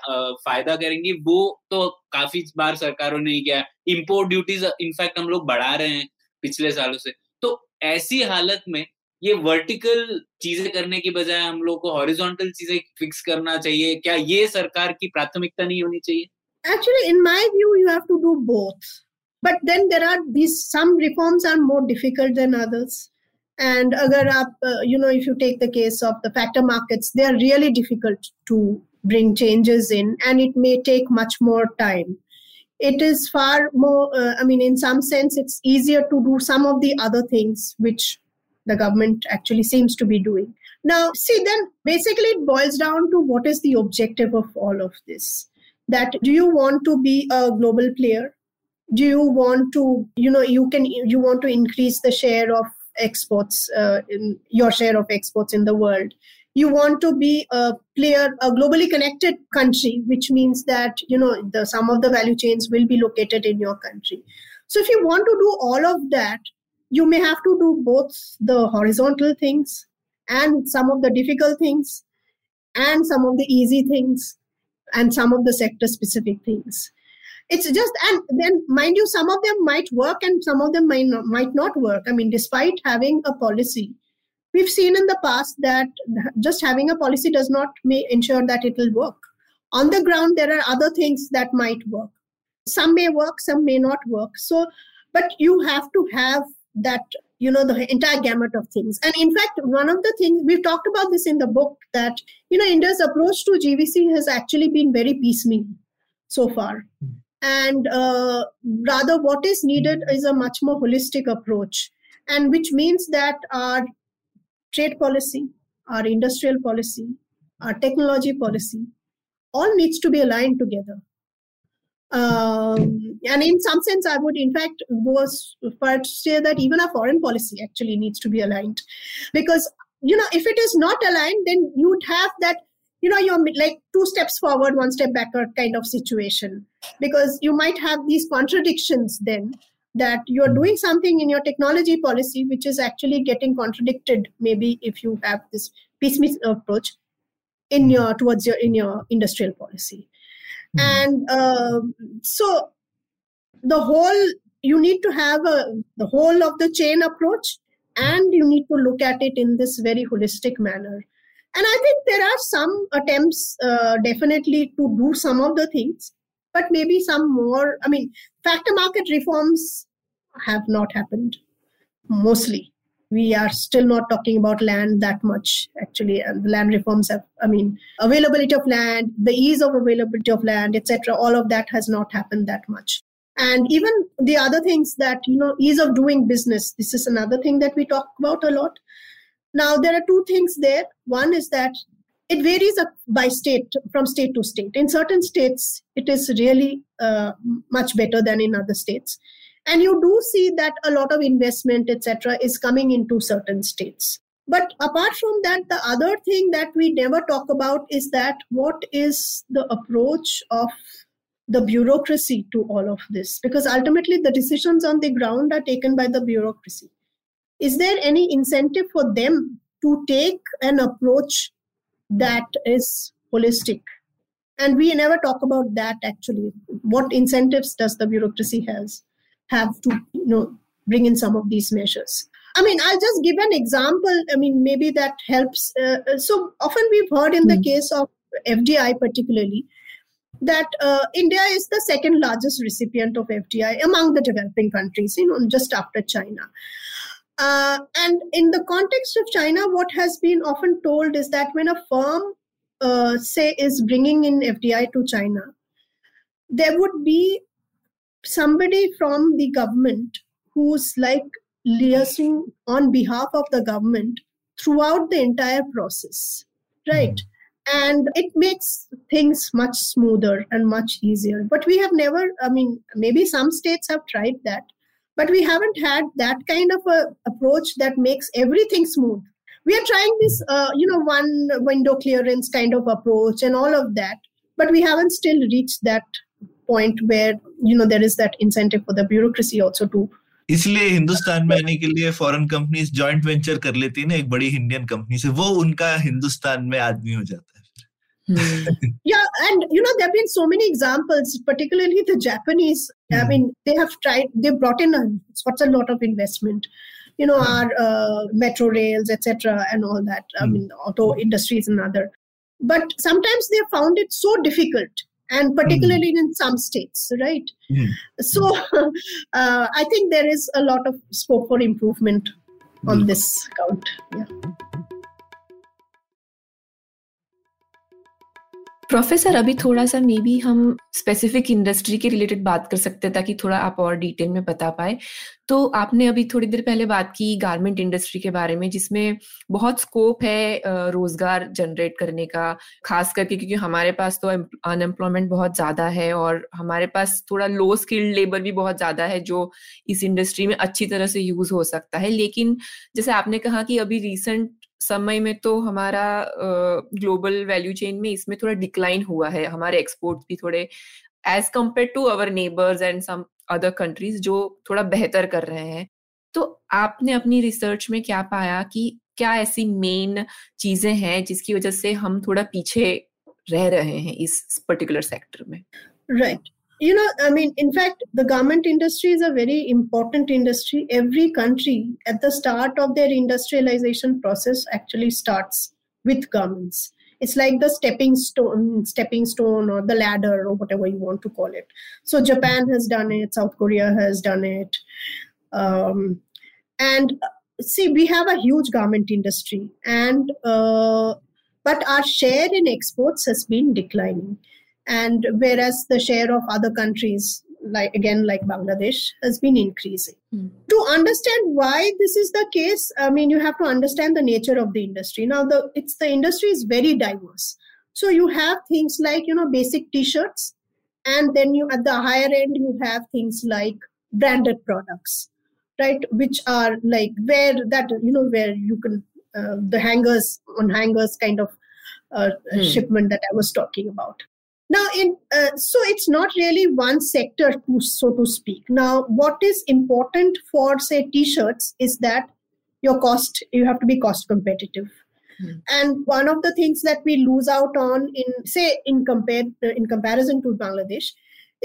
फ़ायदा करेंगी, वो तो काफ़ी बार सरकारों ने ही किया इम्पोर्ट ड्यूटीज़ इनफैक्ट हम लोग बढ़ा रहे हैं पिछले सालों से तो ऐसी हालत में ये वर्टिकल चीज़ें करने की बजाय हम लोग को हॉरिजॉन्टल चीज़ें फिक्स करना चाहिए क्या ये सरकार की प्राथमिकता नहीं होनी चाहिए actually in my view you have to do both. But then there are, these, some reforms are more difficult than others. And agar aap, uh, you know, if you take the case of the factor markets, they are really difficult to bring changes in, and it may take much more time. It is far more, uh, I mean, in some sense, it's easier to do some of the other things which the government actually seems to be doing. Now, see, then basically it boils down to what is the objective of all of this that do you want to be a global player do you want to you know you can you want to increase the share of exports uh, in your share of exports in the world. You want to be a player a globally connected country which means that you know the some of the value chains will be located in your country. So if you want to do all of that you may have to do both the horizontal things and some of the difficult things and some of the easy things and some of the sector specific things it's just and then mind you some of them might work and some of them might not, might not work. I mean despite having a policy we've seen in the past that just having a policy does not may ensure that it will work. On the ground there are other things that might work. Some may work some may not work. So but you have to have that you know the entire gamut of things. And in fact one of the things we've talked about this in the book that you know india's approach to gvc has actually been very piecemeal so far and uh, rather what is needed is a much more holistic approach. And which means that our trade policy our industrial policy our technology policy all needs to be aligned together. Um, and in some sense i would in fact go as far to say that even our foreign policy actually needs to be aligned. Because you know if it is not aligned then you would have that you know you're like two steps forward one step backward kind of situation. Because you might have these contradictions then that you're doing something in your technology policy which is actually getting contradicted maybe if you have this piecemeal approach in your towards your in your industrial policy. Mm. and uh, so the whole you need to have a the whole of the chain approach and you need to look at it in this very holistic manner and i think there are some attempts uh, definitely to do some of the things but maybe some more i mean factor market reforms have not happened mostly. We are still not talking about land that much actually and the land reforms have i mean availability of land the ease of availability of land etc all of that has not happened that much. And even the other things that you know ease of doing business this is another thing that we talk about a lot now there are two things there. One is that it varies by state from state to state. In certain states it is really uh, much better than in other states. And you do see that a lot of investment etc is coming into certain states. But apart from that the other thing that we never talk about is that what is the approach of the bureaucracy to all of this? Because ultimately the decisions on the ground are taken by the bureaucracy is there any incentive for them to take an approach that is holistic and we never talk about that actually what incentives does the bureaucracy has have to you know bring in some of these measures i mean i'll just give an example i mean maybe that helps uh, so often we've heard in the mm. case of fdi particularly that uh, India is the second largest recipient of FDI among the developing countries, you know, just after China. Uh, and in the context of China, what has been often told is that when a firm, uh, say, is bringing in FDI to China, there would be somebody from the government who's like liaising on behalf of the government throughout the entire process, right? Mm-hmm and it makes things much smoother and much easier. But we have never i mean maybe some states have tried that but we haven't had that kind of a approach that makes everything smooth we are trying this uh, you know one window clearance kind of approach and all of that but we haven't still reached that point where you know there is that incentive for the bureaucracy also to इसलिए हिंदुस्तान में आने के लिए foreign companies joint venture कर लेती है ना एक बड़ी इंडियन कंपनी से वो उनका हिंदुस्तान में आदमी हो जाता है Yeah, and you know, there have been so many examples, particularly the Japanese. Mm. I hmm. mean, they have tried, they brought in a, such a lot of investment, you know, our uh, metro rails, etc., and all that. Mm. I hmm. mean, auto industry is another. But sometimes they found it so difficult, and particularly mm. in some states, right? Hmm. So uh, I think there is a lot of scope for improvement on this count. Yeah. Professor अभी थोड़ा सा maybe हम specific industry के related बात कर सकते हैं, ताकि थोड़ा आप और डिटेल में बता पाए। तो आपने अभी थोड़ी देर पहले बात की गारमेंट इंडस्ट्री के बारे में, जिसमें बहुत स्कोप है रोज़गार जनरेट करने का, खास करके क्योंकि हमारे पास तो अनएम्प्लॉयमेंट बहुत ज़्यादा है और हमारे पास थोड़ा लो स्किल्ड लेबर भी बहुत ज़्यादा है, जो इस इंडस्ट्री में अच्छी तरह से यूज़ हो सकता है। लेकिन जैसे आपने कहा कि अभी रिसेंट समय में तो हमारा ग्लोबल वैल्यू चेन में इसमें थोड़ा डिक्लाइन हुआ है। हमारे एक्सपोर्ट भी थोड़े as compare to our neighbours and some other countries जो थोड़ा बेहतर कर रहे हैं। तो आपने अपनी रिसर्च में क्या पाया कि क्या ऐसी मेन चीज़ें हैं जिसकी वजह से हम थोड़ा पीछे रह रहे हैं इस पर्टिकुलर सेक्टर में? Right right. You know i mean in fact the garment industry is a very important industry. Every country at the start of their industrialization process actually starts with garments. It's like the stepping stone stepping stone or the ladder or whatever you want to call it. So japan has done it south korea has done it. Um, and see we have a huge garment industry and uh, but our share in exports has been declining and whereas the share of other countries like again like bangladesh has been increasing. Mm. to understand why this is the case i mean you have to understand the nature of the industry. Now the it's the industry is very diverse. So you have things like you know basic t-shirts and then you at the higher end you have things like branded products right? Which are like where that you know where you can uh, the hangers on hangers kind of uh, mm. shipment that i was talking about now in uh, so it's not really one sector to so to speak. Now what is important for say t-shirts is that your cost you have to be cost competitive. Mm. and one of the things that we lose out on in say in compare in comparison to bangladesh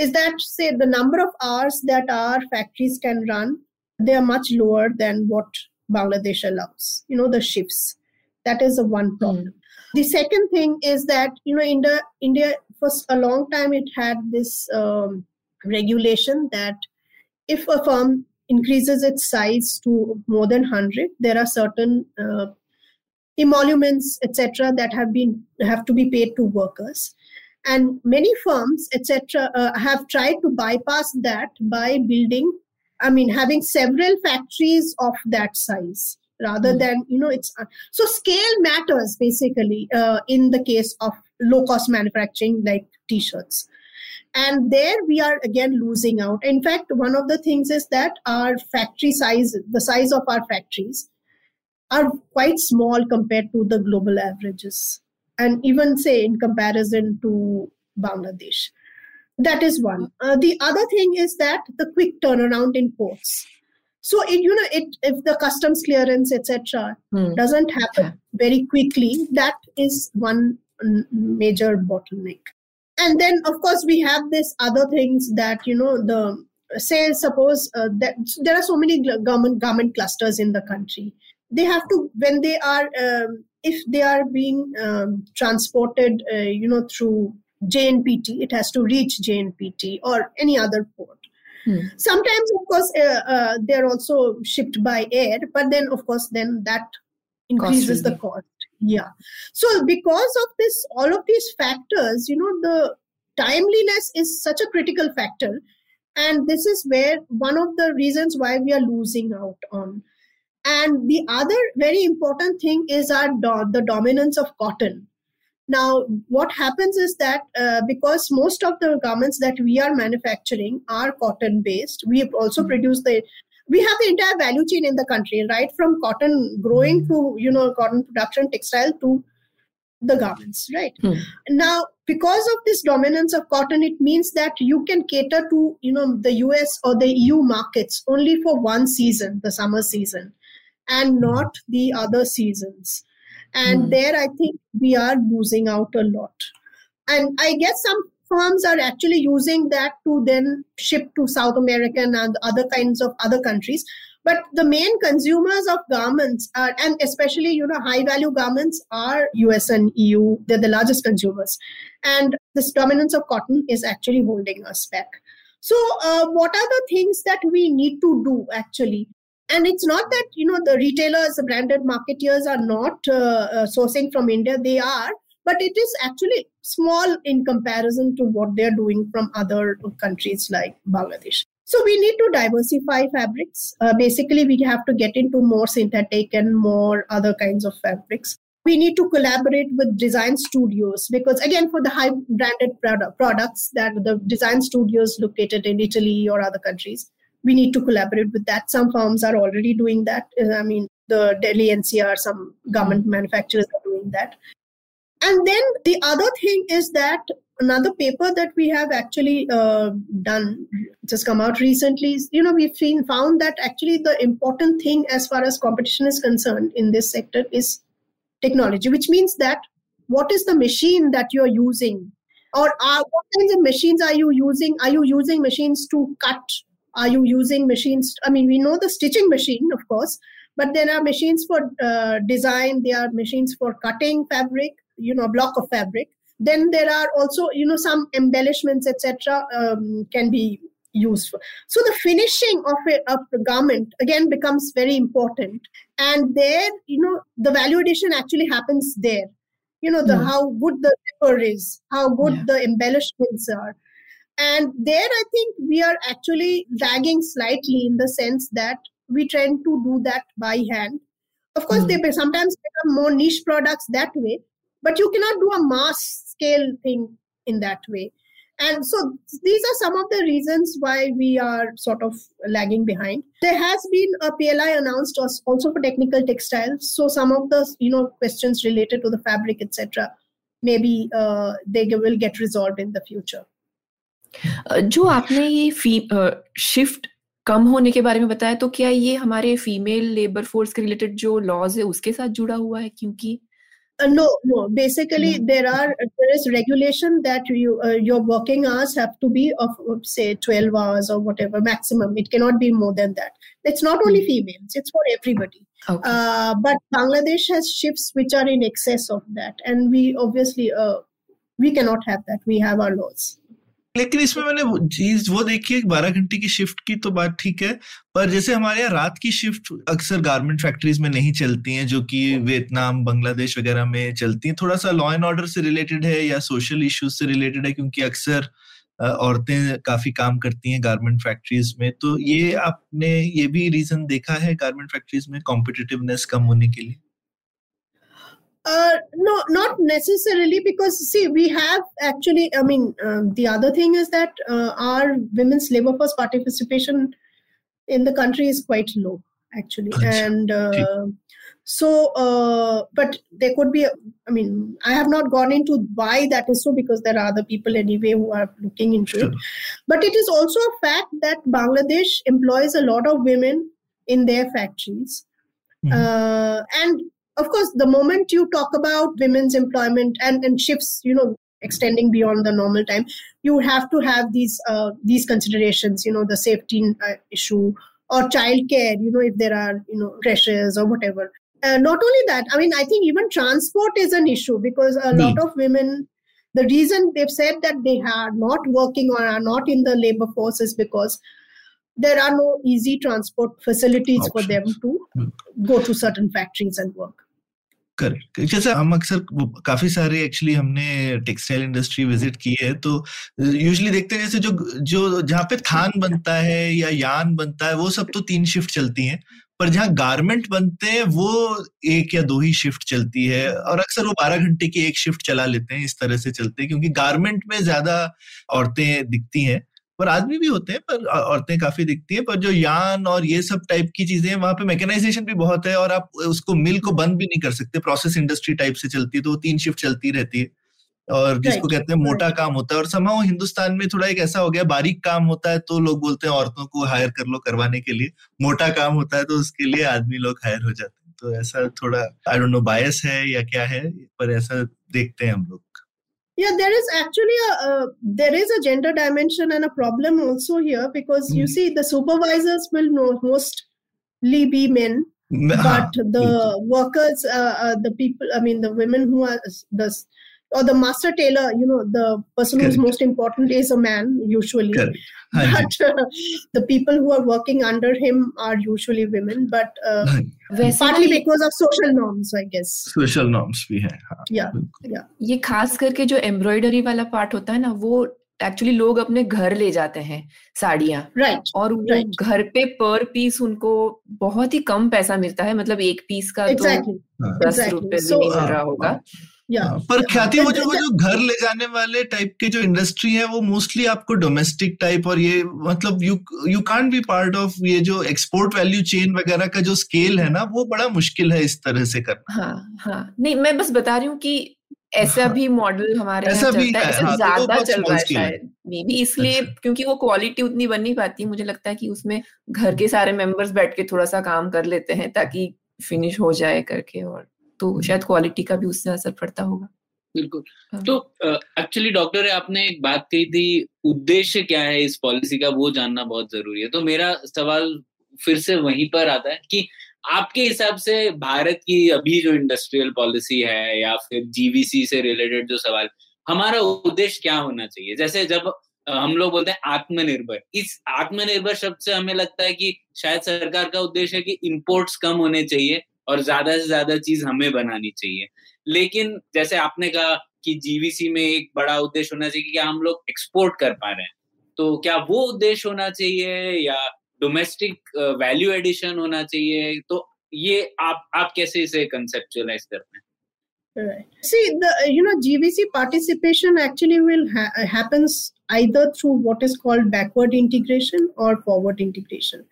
is that say the number of hours that our factories can run they are much lower than what bangladesh allows. You know the shifts. That is the one problem. Mm. the second thing is that you know india india for a long time it had this um, regulation that if a firm increases its size to more than 100 there are certain uh, emoluments etc that have been have to be paid to workers. And many firms etc uh, have tried to bypass that by building i mean having several factories of that size rather mm. than you know it's uh, so scale matters basically uh, in the case of low cost manufacturing like t-shirts. And there we are again losing out. In fact one of the things is that our factory size the size of our factories are quite small compared to the global averages. And even say in comparison to bangladesh. That is one. Uh, the other thing is that the quick turnaround in ports so it, you know it if the customs clearance etc hmm. doesn't happen very quickly that is one major bottleneck. And then of course we have this other things that you know the say suppose uh, that there are so many government government clusters in the country. They have to when they are um, if they are being um, transported uh, you know through jnpt it has to reach jnpt or any other port hmm. sometimes of course uh, uh, they're also shipped by air but then of course then that increases Costly. the cost yeah so because of this all of these factors you know the timeliness is such a critical factor and this is where one of the reasons why we are losing out on and the other very important thing is our do- the dominance of cotton now what happens is that uh, because most of the garments that we are manufacturing are cotton based we also mm-hmm. produce the we have the entire value chain in the country right from cotton growing mm. to you know cotton production textile to the garments right mm. now because of this dominance of cotton it means that you can cater to you know the us or the eu markets only for one season the summer season and not the other seasons and mm. there i think we are losing out a lot and i guess some firms are actually using that to then ship to South American and other kinds of other countries. But the main consumers of garments are, and especially, you know, high value garments are US and EU. They're the largest consumers. And this dominance of cotton is actually holding us back. So, uh, what are the things that we need to do actually? And it's not that, you know, the retailers, the branded marketeers are not uh, uh, sourcing from India. They are but it is actually small in comparison to what they're doing from other countries like Bangladesh. So we need to diversify fabrics. Uh, basically, we have to get into more synthetic and more other kinds of fabrics. We need to collaborate with design studios because, again, for the high branded product, products that the design studios located in Italy or other countries, we need to collaborate with that. Some firms are already doing that. Uh, I mean, the Delhi NCR, some government manufacturers are doing that. And then the other thing is that another paper that we have actually uh, done, just come out recently, is, you know, we've seen, found that actually the important thing as far as competition is concerned in this sector is technology, which means that what is the machine that you're using? Or are, what kinds of machines are you using? Are you using machines to cut? Are you using machines? I mean, we know the stitching machine, of course, but there are machines for uh, design, there are machines for cutting fabric, you know block of fabric then there are also you know some embellishments etc um, can be used for. so the finishing of a, of a garment again becomes very important and there you know the value addition actually happens there you know the yeah. how good the paper is how good yeah. the embellishments are and there i think we are actually lagging slightly in the sense that we tend to do that by hand of course mm. they sometimes become more niche products that way but you cannot do a mass scale thing in that way and so these are some of the reasons why we are sort of lagging behind there has been a pli announced also for technical textiles so some of the you know questions related to the fabric etc maybe uh, they will get resolved in the future. जो आपने ये फ़ी shift कम होने के बारे में बताया तो क्या ये हमारे फीमेल लेबर फोर्स के रिलेटेड जो लॉज है उसके साथ जुड़ा हुआ है? क्योंकि no no basically there are there is regulation that you your working hours have to be of say 12 hours और whatever maximum it can not be more than that it's not only females it's for everybody but Bangladesh has shifts which are in excess of that and we obviously we can not have that we have our laws लेकिन इसमें मैंने चीज़, वो देखी है, बारह घंटे की shift की तो बात ठीक है, पर जैसे हमारे यहाँ रात की शिफ्ट अक्सर गारमेंट फैक्ट्रीज में नहीं चलती हैं, जो कि वियतनाम, बांग्लादेश वगैरह में चलती हैं। थोड़ा सा लॉ एंड ऑर्डर से रिलेटेड है या सोशल इश्यूज़ से रिलेटेड है, क्योंकि अक्सर औरतें काफ़ी काम करती हैं गारमेंट फैक्ट्रीज में। तो ये आपने, ये भी रीजन देखा है गारमेंट फैक्ट्रीज में कॉम्पिटिटिवनेस कम होने के लिए? Uh, no, not necessarily because see, we have actually. I mean, um, the other thing is that uh, our women's labor force participation in the country is quite low, actually, and uh, so. Uh, but there could be. I mean, I have not gone into why that is so because there are other people anyway who are looking into Sure. it. But it is also a fact that Bangladesh employs a lot of women in their factories. Mhm. Uh, and of course, the moment you talk about women's employment and, and shifts, you know, extending beyond the normal time, you have to have these uh, these considerations. You know, the safety uh, issue or childcare. You know, if there are you know crashes or whatever. Uh, not only that, I mean, I think even transport is an issue because a lot of women. The reason they've said that they are not working or are not in the labor force is because there are no easy transport facilities for them to go to certain factories and work. Correct जैसे हम अक्सर काफ़ी सारे actually हमने textile industry visit की है तो usually देखते हैं जैसे जो जो जहाँ पे थान बनता है या यान बनता है वो सब तो तीन शिफ्ट चलती हैं पर जहाँ गारमेंट बनते हैं वो एक या दो ही शिफ्ट चलती है और अक्सर वो बारह घंटे की एक शिफ्ट चला लेते हैं इस तरह से चलते हैं क्योंकि गारमेंट में ज़्यादा औरतें दिखती हैं। पर आदमी भी होते हैं पर औरतें काफ़ी दिखती हैं पर जो यान और ये सब टाइप की चीज़ें हैं वहाँ पे मैकेनाइजेशन भी बहुत है और आप उसको मिल को बंद भी नहीं कर सकते। प्रोसेस इंडस्ट्री टाइप से चलती है तो तीन शिफ्ट चलती रहती है। और जिसको कहते हैं मोटा काम होता है। और समाओ हिंदुस्तान में थोड़ा एक ऐसा हो गया बारीक काम होता है तो लोग बोलते हैं औरतों को हायर कर लो करवाने के लिए। मोटा काम होता है तो उसके लिए आदमी लोग हायर हो जाते हैं। तो ऐसा थोड़ा आई डोंट नो बायस है या क्या है पर ऐसा देखते हैं हम लोग। Yeah, there is actually a uh, there is a gender dimension and a problem also here because you Hmm. see the supervisors will know mostly be men, but the workers, uh, uh, the people, I mean, the women who are the or the master tailor, you know, the person who's Correct. most important is a man usually. correct. हाँ But uh, the people who are working under him are usually women, but uh, हाँ, partly because of social norms, I guess. Norms भी है हाँ Yeah, yeah. ये खास करके जो embroidery वाला पार्ट होता है ना वो एक्चुअली लोग अपने घर ले जाते हैं साड़ियाँ Right. और वो Right. घर पे पर पीस उनको बहुत ही कम पैसा मिलता है मतलब एक पीस का तो Exactly. हाँ। दस exactly. रुपए भी So, नहीं मिल हाँ, रहा होगा हाँ। हाँ, पर ख्याति वो जो वो जो घर ले जाने वाले टाइप के जो इंडस्ट्री है वो मोस्टली आपको डोमेस्टिक टाइप और ये मतलब you you can't be part of ये जो एक्सपोर्ट वैल्यू चेन वगैरह का जो स्केल है ना वो बड़ा मुश्किल है इस तरह से करना। हाँ हाँ। नहीं मैं बस बता रही हूँ कि ऐसा हाँ। भी मॉडल हमारे ऐसा भी है। तो ज़्यादा चल रहा है शायद मे बी इसलिए अच्छा। क्योंकि वो क्वालिटी उतनी बन नहीं पाती। मुझे लगता है कि उसमें घर के सारे मेंबर्स बैठ के थोड़ा सा काम कर लेते हैं ताकि फिनिश हो जाए करके और तो शायद क्वालिटी का भी उससे असर पड़ता होगा। बिल्कुल। हाँ। तो एक्चुअली डॉक्टर आपने एक बात कही थी उद्देश्य क्या है इस पॉलिसी का वो जानना बहुत ज़रूरी है। तो मेरा सवाल फिर से वहीं पर आता है कि आपके हिसाब से भारत की अभी जो इंडस्ट्रियल पॉलिसी है या फिर जीवीसी से रिलेटेड जो सवाल हमारा उद्देश्य क्या होना चाहिए? जैसे जब हम लोग बोलते हैं आत्मनिर्भर इस आत्मनिर्भर शब्द से हमें लगता है कि शायद सरकार का उद्देश्य है कि इंपोर्ट्स कम होने चाहिए और ज़्यादा से ज़्यादा चीज़ हमें बनानी चाहिए लेकिन जैसे आपने कहा कि जीवीसी में एक बड़ा उद्देश्य होना चाहिए कि हम लोग एक्सपोर्ट कर पा रहे हैं तो क्या वो उद्देश्य होना चाहिए या डोमेस्टिक वैल्यू एडिशन होना चाहिए तो ये आप आप कैसे इसे कंसेप्चुअलाइज करते हैं Right. See, the you know GVC participation actually will ha- happens either through what is called backward integration or forward integration.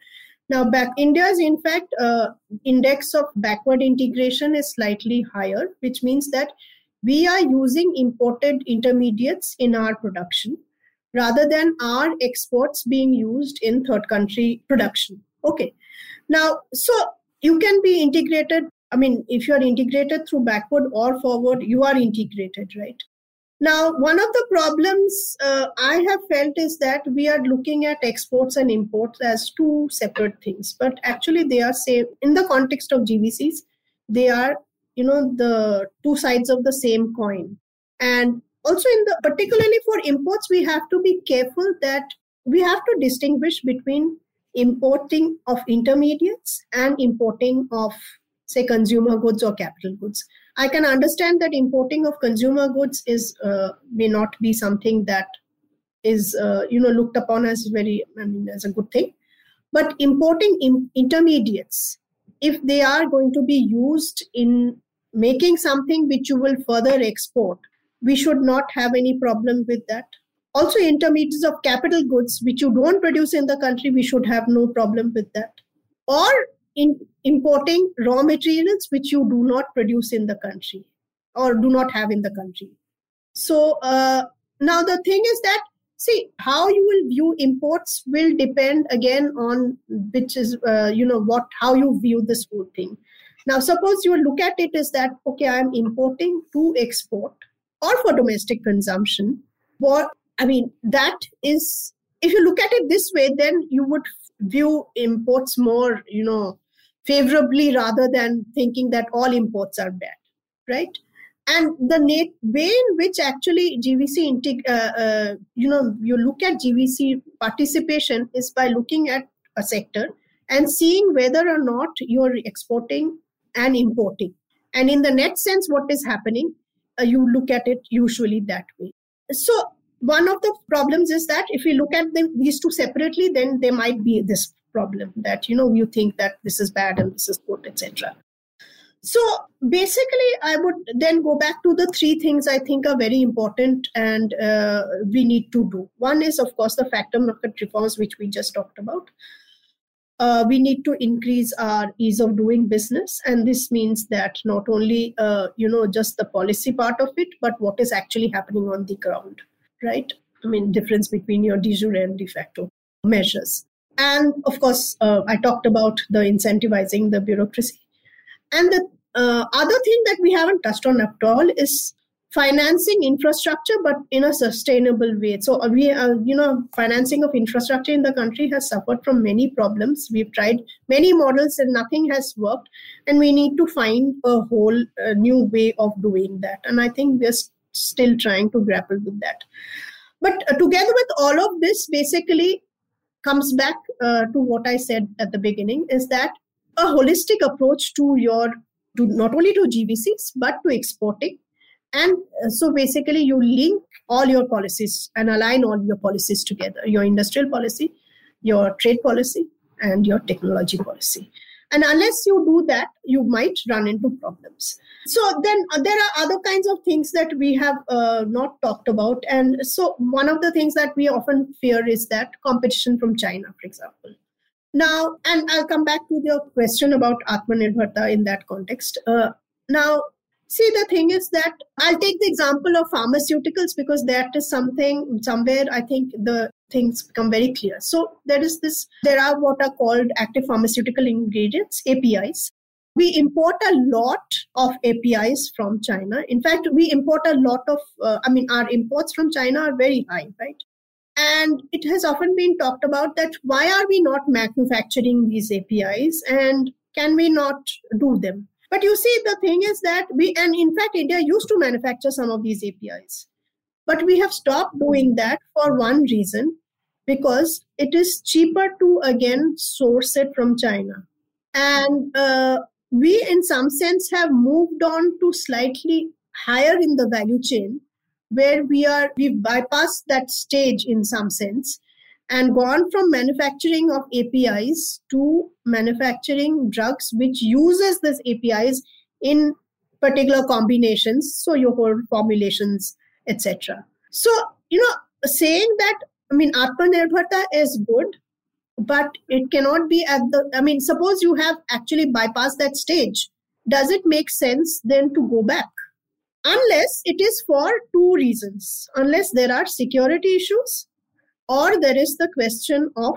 Now, back India's in fact uh, index of backward integration is slightly higher, which means that we are using imported intermediates in our production rather than our exports being used in third country production. Okay. Now, so you can be integrated. I mean, if you are integrated through backward or forward, you are integrated, right? Now, one of the problems uh, I have felt is that we are looking at exports and imports as two separate things, but actually they are same in the context of GVCs. They are, you know, the two sides of the same coin. And also, in the particularly for imports, we have to be careful that we have to distinguish between importing of intermediates and importing of say consumer goods or capital goods i can understand that importing of consumer goods is uh, may not be something that is uh, you know looked upon as very i mean as a good thing. But importing in intermediates if they are going to be used in making something which you will further export we should not have any problem with that. Also intermediates of capital goods which you don't produce in the country we should have no problem with that. Or in importing raw materials which you do not produce in the country or do not have in the country. So uh, now the thing is that see how you will view imports will depend again on which is uh, you know what how you view this whole thing. Now suppose you look at it is that okay i'm importing to export or for domestic consumption. What I mean, that is, if you look at it this way, then you would view imports more, you know, favorably rather than thinking that all imports are bad, right? And the way in which actually GVC, integ- uh, uh, you know, you look at GVC participation is by looking at a sector and seeing whether or not you're exporting and importing. And in the net sense, what is happening, uh, you look at it usually that way. So one of the problems is that if we look at them these two separately then there might be this problem that you know you think that this is bad and this is good etc so basically i would then go back to the three things i think are very important and uh, we need to do one is of course the factor market reforms which we just talked about uh, we need to increase our ease of doing business and this means that not only uh, you know just the policy part of it but what is actually happening on the ground right? I mean, difference between your de jure and de facto measures. And of course, uh, I talked about the incentivizing the bureaucracy. And the uh, other thing that we haven't touched on at all is financing infrastructure, but in a sustainable way. So uh, we, uh, you know, financing of infrastructure in the country has suffered from many problems. We've tried many models and nothing has worked, and we need to find a whole uh, new way of doing that. And I think we're still trying to grapple with that. But together with all of this, basically comes back uh, to what I said at the beginning is that a holistic approach to your to not only to GVCs but to exporting. And uh, so basically, you link all your policies and align all your policies together your industrial policy, your trade policy, and your technology policy. And unless you do that, you might run into problems. So then uh, there are other kinds of things that we have uh, not talked about. And so one of the things that we often fear is that competition from China, for example. Now, and I'll come back to your question about Atmanirbharta in that context. Uh, now, see, the thing is that I'll take the example of pharmaceuticals because that is something somewhere I think the things become very clear. So there is this, there are what are called active pharmaceutical ingredients, APIs. We import a lot of APIs from China. In fact, we import a lot of, uh, I mean, our imports from China are very high, right? And it has often been talked about that why are we not manufacturing these APIs and can we not do them? But you see, the thing is that we, and in fact, India used to manufacture some of these APIs. But we have stopped doing that for one reason because it is cheaper to again source it from China. And uh, we, in some sense, have moved on to slightly higher in the value chain where we are, we've bypassed that stage in some sense and gone from manufacturing of APIs to manufacturing drugs which uses these APIs in particular combinations, so your whole formulations etc. So, you know, saying that, I mean, Atmanirbharta is good, but it cannot be at the, I mean, suppose you have actually bypassed that stage. Does it make sense then to go back? unless it is for two reasons unless there are security issues or there is the question of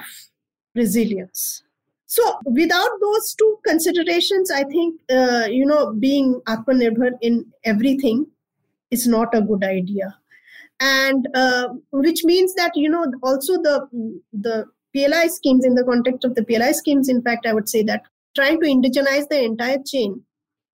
resilience so without those two considerations i think uh, you know being atmanirbhar in everything is not a good idea and uh, which means that you know also the the PLI schemes in the context of the PLI schemes in fact I would say that trying to indigenize the entire chain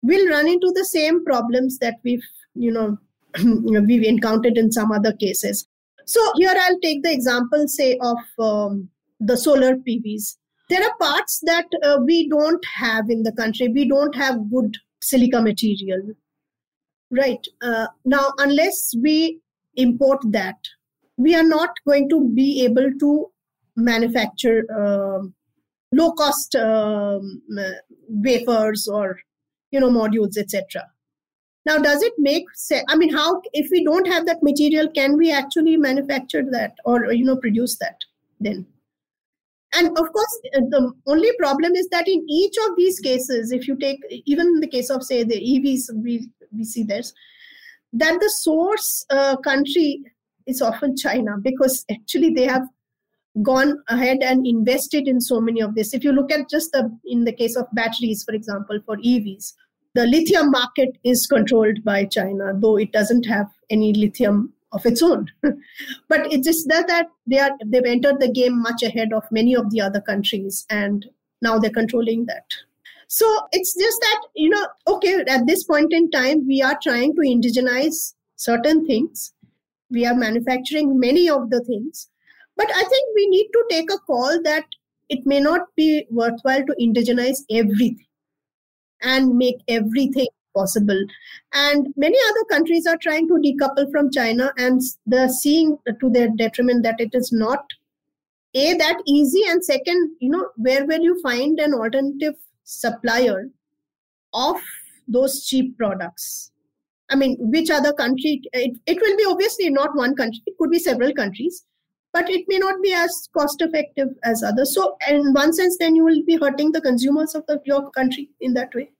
will run into the same problems that we've you know we've encountered in some other cases. So here I'll take the example say of um, the solar PVs there are parts that uh, we don't have in the country. We don't have good silica material. Right uh, now unless we import that we are not going to be able to manufacture uh, low cost um, wafers or you know modules etc now does it make sense i mean how if we don't have that material can we actually manufacture that or you know produce that then? And of course the only problem is that in each of these cases if you take even in the case of say the evs we we see this that the source uh, country is often China because actually they have gone ahead and invested in so many of this. If you look at just the in the case of batteries, for example, for EVs, the lithium market is controlled by China, though it doesn't have any lithium of its own. but it's just that, that they are they've entered the game much ahead of many of the other countries, and now they're controlling that. So it's just that, you know, okay, at this point in time, we are trying to indigenize certain things. We are manufacturing many of the things. But I think we need to take a call that it may not be worthwhile to indigenize everything and make everything possible. And many other countries are trying to decouple from China and they're seeing to their detriment that it is not a that easy and second you know where will you find an alternative supplier of those cheap products. I mean which other country it, it will be obviously not one country it could be several countries but it may not be as cost effective as others. So in one sense then you will be hurting the consumers of the, your country in that way.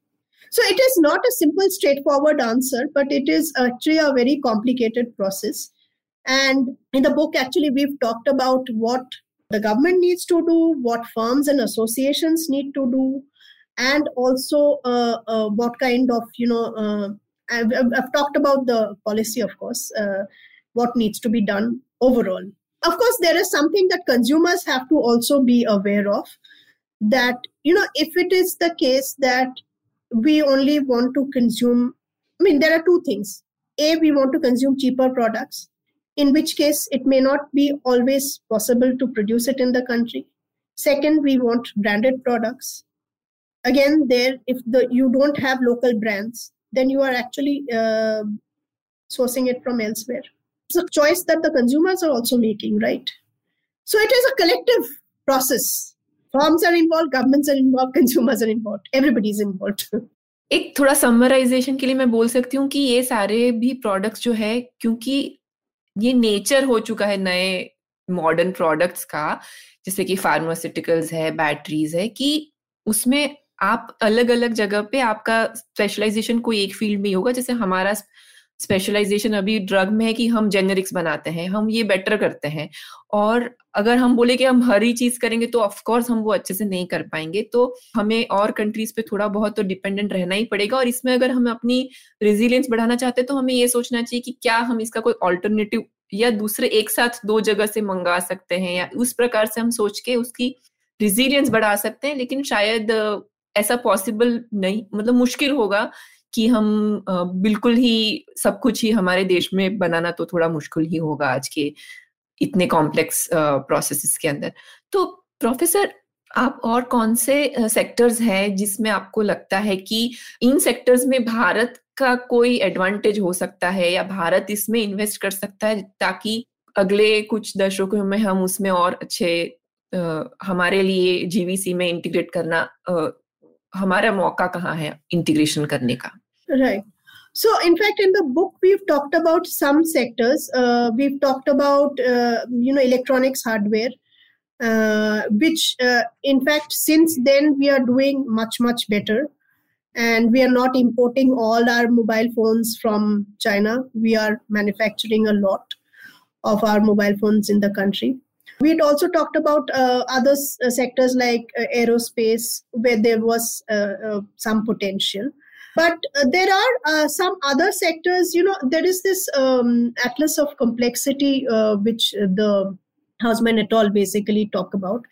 So it is not a simple straightforward answer but it is actually a very complicated process. And in the book actually we've talked about what the government needs to do what firms and associations need to do and also uh, uh, what kind of you know uh, I've, I've, talked about the policy of course what needs to be done overall. Of course there is something that consumers have to also be aware of that you know if it is the case that we only want to consume i mean there are two things. A we want to consume cheaper products in which case it may not be always possible to produce it in the country. Second we want branded products again there if the you don't have local brands then you are actually uh, sourcing it from elsewhere it's a choice that the consumers are also making right so it is a collective process firms are involved governments are involved consumers are involved everybody is involved एक थोड़ा summarization के लिए मैं बोल सकती हूँ कि ये सारे भी प्रोडक्ट्स जो है क्योंकि ये नेचर हो चुका है नए मॉडर्न प्रोडक्ट्स का जैसे कि फार्मास्यूटिकल्स है बैटरीज है कि उसमें आप अलग अलग जगह पे आपका स्पेशलाइजेशन कोई एक फ़ील्ड में होगा, जैसे हमारा स्पेशलाइजेशन अभी ड्रग में है कि हम जेनरिक्स बनाते हैं, हम ये बेटर करते हैं। और अगर हम बोले कि हम हर ही चीज़ करेंगे तो ऑफ़ कोर्स हम वो अच्छे से नहीं कर पाएँगे। तो हमें और कंट्रीज़ पे थोड़ा बहुत तो डिपेंडेंट रहना ही पड़ेगा और इसमें अगर हम अपनी रेजिलियंस बढ़ाना चाहते हैं तो हमें ये सोचना चाहिए कि क्या हम इसका कोई ऑल्टरनेटिव या दूसरे एक साथ दो जगह से मंगा सकते हैं या उस प्रकार से हम सोच के उसकी रिजिलियंस बढ़ा सकते हैं। लेकिन शायद ऐसा पॉसिबल नहीं मतलब मुश्किल होगा कि हम बिल्कुल ही सब कुछ ही हमारे देश में बनाना तो थोड़ा मुश्किल ही होगा आज के इतने कॉम्प्लेक्स प्रोसेसेस के अंदर। तो प्रोफेसर आप और कौन से सेक्टर्स हैं जिसमें आपको लगता है कि इन सेक्टर्स में भारत का कोई एडवांटेज हो सकता है या भारत इसमें इन्वेस्ट कर सकता है ताकि अगले कुछ दशकों में हम उसमें और अच्छे आ, हमारे लिए जीवीसी में इंटीग्रेट करना हमारा मौका कहाँ है इंटीग्रेशन करने का right So, in fact, in the book, we've talked about some sectors. Uh, we've talked about, uh, you know, electronics hardware, uh, which, uh, in fact, since then we are doing much, much better. and we are not importing all our mobile phones from China. We are manufacturing a lot of our mobile phones in the country. We had also talked about uh, other s- uh, sectors like uh, aerospace, where there was uh, uh, some potential. But uh, there are some other sectors, you know, there is this um, atlas of complexity, which the Hausmann et al. basically talk about.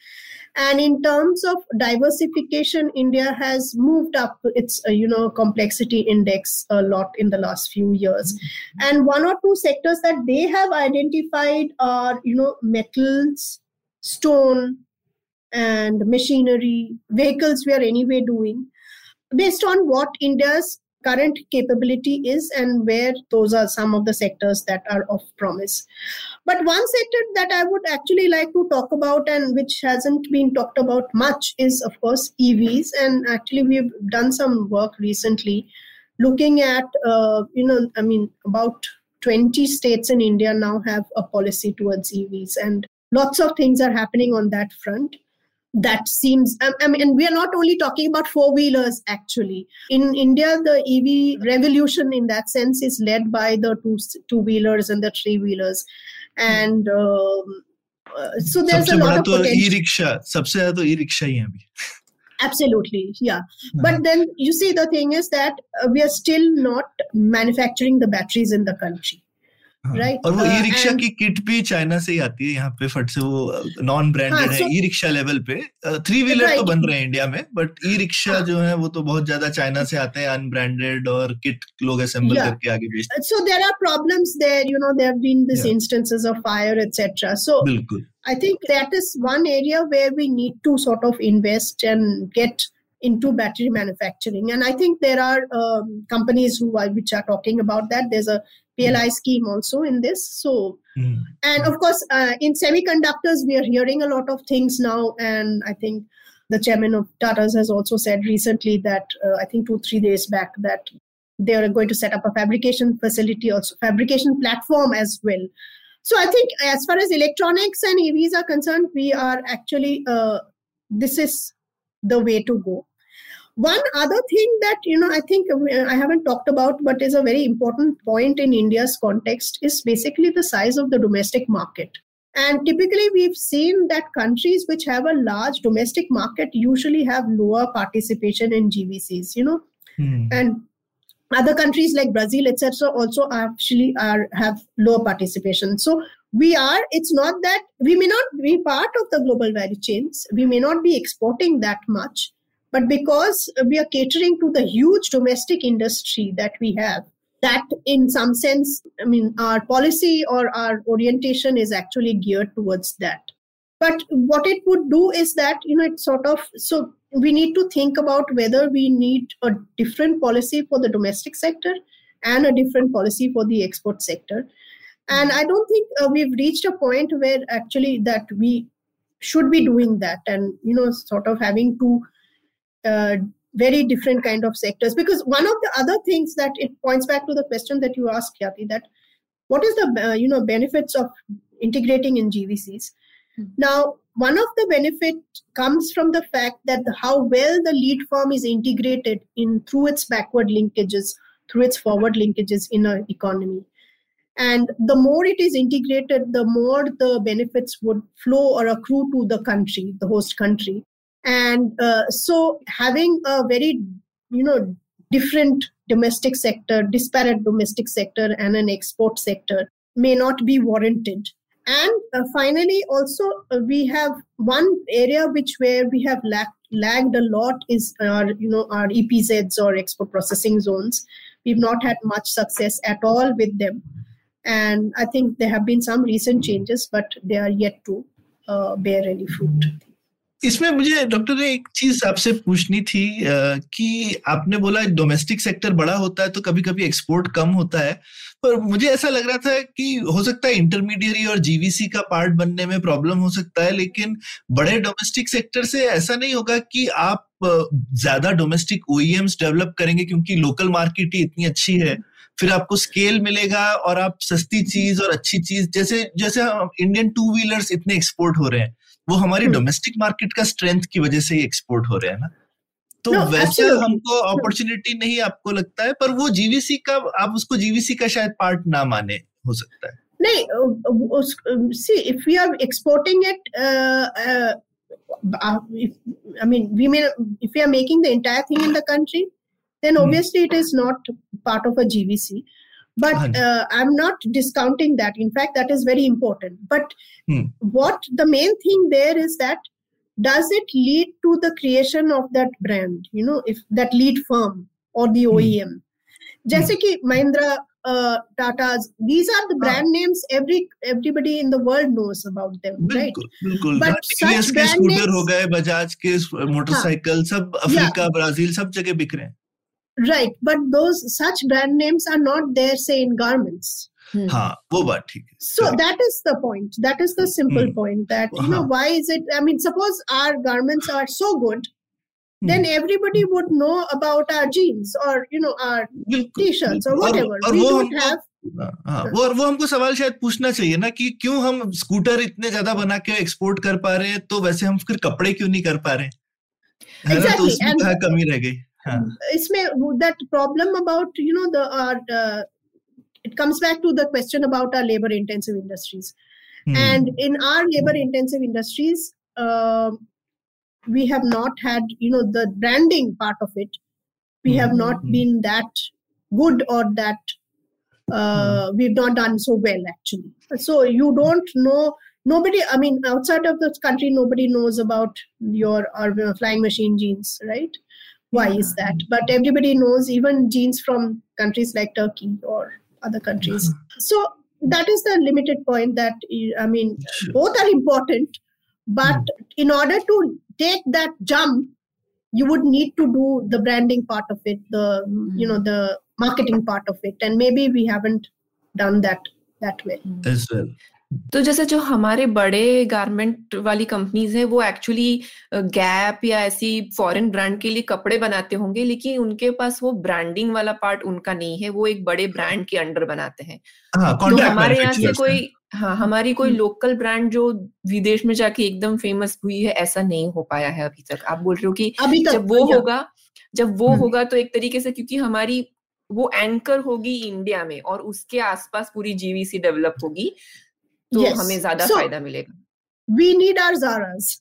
And in terms of diversification, India has moved up its, uh, you know, complexity index a lot in the last few years. And one or two sectors that they have identified are, you know, metals, stone, and machinery, vehicles we are anyway doing, based on what India's current capability is and where those are some of the sectors that are of promise. But one sector that I would actually like to talk about and which hasn't been talked about much is, of course, EVs. And actually, we've done some work recently looking at, uh, you know, I mean, about 20 states in India now have a policy towards EVs, and lots of things are happening on that front that seems I, I mean and we are not only talking about four wheelers actually in india the ev revolution in that sense is led by the two two wheelers and the three wheelers and um, uh, so there's सबसे a बड़ा lot of तो ई potential rickshaw सबसे ज्यादा तो e rickshaw ही है अभी absolutely yeah but then you see the thing is that uh, we are still not manufacturing the batteries in the country हाँ, Right, और वो uh, ई रिक्शा की किट भी चाइना से ही आती है यहाँ पे फट से वो नॉन ब्रांडेड हाँ, है ई रिक्शा लेवल पे थ्री व्हीलर तो बन रहे हैं इंडिया में बट ई रिक्शा हाँ. जो है वो तो बहुत ज़्यादा चाइना से आते हैं अनब्रांडेड और किट लोग असेंबल करके आगे बेचते problems there you know there have been these Yeah. instances of fire etc so हैं बिल्कुल I think that is one area where we need to sort of invest and get into battery manufacturing. And I think there are um, companies who are which are talking about that. There's a PLI scheme also in this. So, mm. and of course, uh, in semiconductors, we are hearing a lot of things now. And I think the chairman of Tata's has also said recently that uh, I think two, three days back that they are going to set up a fabrication facility, also fabrication platform as well. So I think as far as electronics and EVs are concerned, we are actually uh, this is the way to go one other thing that you know i think i haven't talked about but is a very important point in india's context is basically the size of the domestic market. And typically we've seen that countries which have a large domestic market usually have lower participation in gvcs you know. Mm. and other countries like brazil etc also actually are have lower participation. So we are it's not that we may not be part of the global value chains we may not be exporting that much but because we are catering to the huge domestic industry that we have that in some sense i mean our policy or our orientation is actually geared towards that. But what it would do is that you know it sort of so we need to think about whether we need a different policy for the domestic sector and a different policy for the export sector. And i don't think uh, we've reached a point where actually that we should be doing that and you know sort of having uh, very different kind of sectors. Because one of the other things that it points back to the question that you asked Khyati, that what is the uh, you know benefits of integrating in gvcs now one of the benefit comes from the fact that the, how well the lead firm is integrated in through its backward linkages through its forward linkages in an economy. And the more it is integrated the more the benefits would flow or accrue to the country the host country and uh, so having a very you know different domestic sector disparate domestic sector and an export sector may not be warranted. And uh, finally also uh, we have one area which where we have lagged, lagged a lot is our you know our epzs or export processing zones. We've not had much success at all with them. And i think there have been some recent changes but they are yet to uh, bear any fruit इसमें मुझे doctor ने एक चीज़ आपसे पूछनी थी कि आपने बोला डोमेस्टिक सेक्टर बड़ा होता है तो कभी कभी एक्सपोर्ट कम होता है। पर मुझे ऐसा लग रहा था कि हो सकता है इंटरमीडियरी और जीवीसी का पार्ट बनने में प्रॉब्लम हो सकता है, लेकिन बड़े डोमेस्टिक सेक्टर से ऐसा नहीं होगा कि आप ज़्यादा डोमेस्टिक ओईएम्स डेवलप करेंगे क्योंकि लोकल मार्केट ही इतनी अच्छी है। फिर आपको स्केल मिलेगा और आप सस्ती चीज़ और अच्छी चीज़, जैसे जैसे इंडियन टू व्हीलर्स इतने एक्सपोर्ट हो रहे हैं। वो हमारी हम्म। डोमेस्टिक मार्केट का स्ट्रेंथ की वजह से ही एक्सपोर्ट हो रहे हैं ना तो No, वैसा. हमको अपॉर्चुनिटी नहीं आपको लगता है पर वो जीवीसी का आप उसको जीवीसी का शायद पार्ट ना माने हो सकता है नहीं उस see if we are exporting it I mean, we may if we are making the entire thing in the country, then Hmm. obviously it is not part of a GVC. But Right. uh, I'm not discounting that. In fact, that is very important. But Hmm. what the main thing there is that does it lead to the creation of that brand? You know, if that lead firm or the Hmm. OEM. जैसे कि Mahindra Tatas these are the brand names every everybody in the world knows about them right बिल्कुल बिल्कुल But हाँ, TVS such के brand scooter names- हो गए बजाज के motorcycle सब अफ्रीका ब्राजील सब जगह बिक रहे हैं Right but though such brand names are not there say in garments हाँ वो बात ठीक है। So that is the point that is the simple point that you know why is it I mean suppose our garments are so good then everybody would know about our jeans और you know our t-shirts और whatever we don't have वो हाँ, हाँ, वो हमको सवाल शायद पूछना चाहिए ना कि क्यों हम स्कूटर इतने ज़्यादा बना के एक्सपोर्ट कर पा रहे हैं तो वैसे हम फिर कपड़े क्यों नहीं कर पा रहे हैं? तो exactly. तो उसमें कमी रह गई। It's Ismail, that problem about you know the uh, uh, it comes back to the question about our labor intensive industries, hmm. and in our labor intensive industries, uh, we have not had you know the branding part of it. We have hmm. not hmm. been that good or that uh, we've not done so well actually. So you don't know nobody i mean outside of this country nobody knows about your or flying machine jeans, right? Why is that? But everybody knows even jeans from countries like turkey or other countries. So that is the limited point that i mean Sure. both are important but in order to take that jump you would need to do the branding part of it the you know hmm. the marketing part of it. And maybe we haven't done that that way as well तो जैसे जो हमारे बड़े garment वाली companies हैं वो actually gap या ऐसी फॉरेन ब्रांड के लिए कपड़े बनाते होंगे लेकिन उनके पास वो ब्रांडिंग वाला पार्ट उनका नहीं है वो एक बड़े ब्रांड के अंडर बनाते हैं। हाँ तो हमारे यहाँ से कोई हाँ हमारी कोई हम्म। लोकल ब्रांड जो विदेश में जाके एकदम फ़ेमस हुई है ऐसा नहीं हो पाया है अभी तक। आप बोल रहे हो कि अभी तक जब वो होगा जब वो हम्म। होगा तो एक तरीके से क्योंकि हमारी वो एंकर होगी इंडिया में और उसके आसपास पूरी जीवीसी डेवलप होगी। तो yes. हमें ज़्यादा so, फ़ायदा मिलेगा। We need are Zaras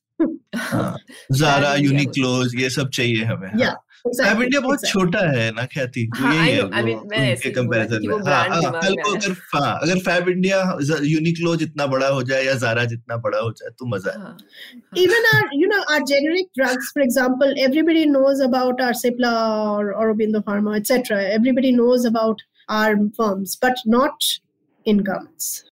Zara Uniqlos ये सब चाहिए हमें हाँ। yeah. इंडिया बहुत छोटा है ना ख्याति? कंपैरिजन में हाँ, हाँ, अगर फैब इंडिया यूनिक्लो जितना बड़ा हो जाए या जारा जितना बड़ा हो जाए तो मज़ा है even our you know our generic drugs for example everybody knows about our Cipla और Aurobindo pharma etcetera everybody knows about our firms but not in governments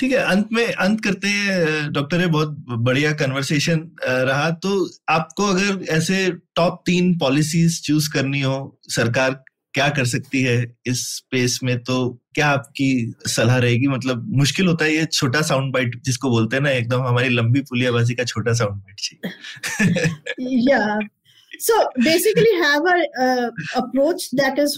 ठीक है अंत में अंत करते हैं डॉक्टर है बहुत बढ़िया कन्वर्सेशन रहा। तो आपको अगर ऐसे टॉप तीन पॉलिसीज़ चूज़ करनी हो सरकार क्या कर सकती है इस स्पेस में तो क्या आपकी सलाह रहेगी? मतलब मुश्किल होता है ये छोटा साउंड बाइट जिसको बोलते हैं ना एकदम हमारी लंबी पुलियाबाजी का छोटा साउंड बाइट चाहिए। Yeah. So basically have a uh, approach that is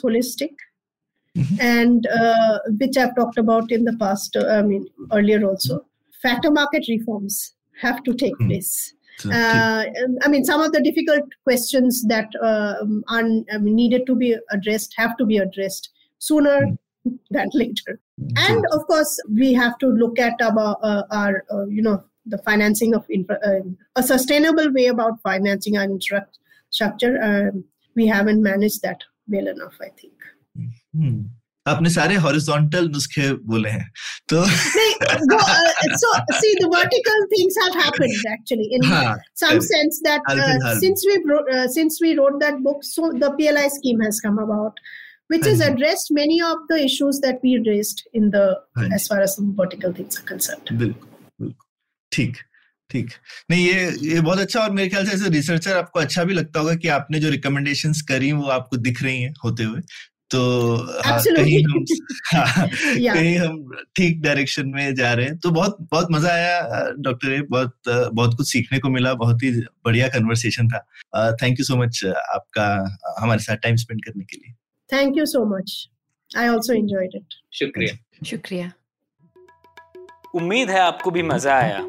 mm-hmm. and uh, which I've talked about in the past, uh, I mean, earlier also. Mm-hmm. Factor market reforms have to take mm-hmm. place. Uh, um, I mean, some of the difficult questions that um, are needed to be addressed have to be addressed sooner mm-hmm. than later. Mm-hmm. And of course, we have to look at our, uh, our uh, you know, the financing of infra- uh, a sustainable way about financing our infrastructure. Um, we haven't managed that well enough, I think. हम्म। आपने सारे horizontal नुस्खे बोले हैं तो so see the vertical things have happened actually in some sense that since we since we wrote that book so the PLI scheme has come about which has हाँ addressed many of the issues that we raised in the हाँ as far as some vertical things are concerned. बिल्कुल बिल्कुल। ठीक ठीक। नहीं ये ये बहुत अच्छा और मेरे ख्याल से रिसर्चर आपको अच्छा भी लगता होगा कि आपने जो रिकमेंडेशंस करी वो आपको दिख रही हैं होते हुए। तो हाँ, कहीं हम हाँ, Yeah. कहीं हम ठीक डायरेक्शन में जा रहे हैं। तो बहुत बहुत मज़ा आया डॉक्टर बहुत बहुत कुछ सीखने को मिला बहुत ही बढ़िया कन्वर्सेशन था। थैंक यू सो मच आपका हमारे साथ टाइम स्पेंड करने के लिए। Thank you so much I also enjoyed it. शुक्रिया। शुक्रिया। उम्मीद है आपको भी मज़ा आया।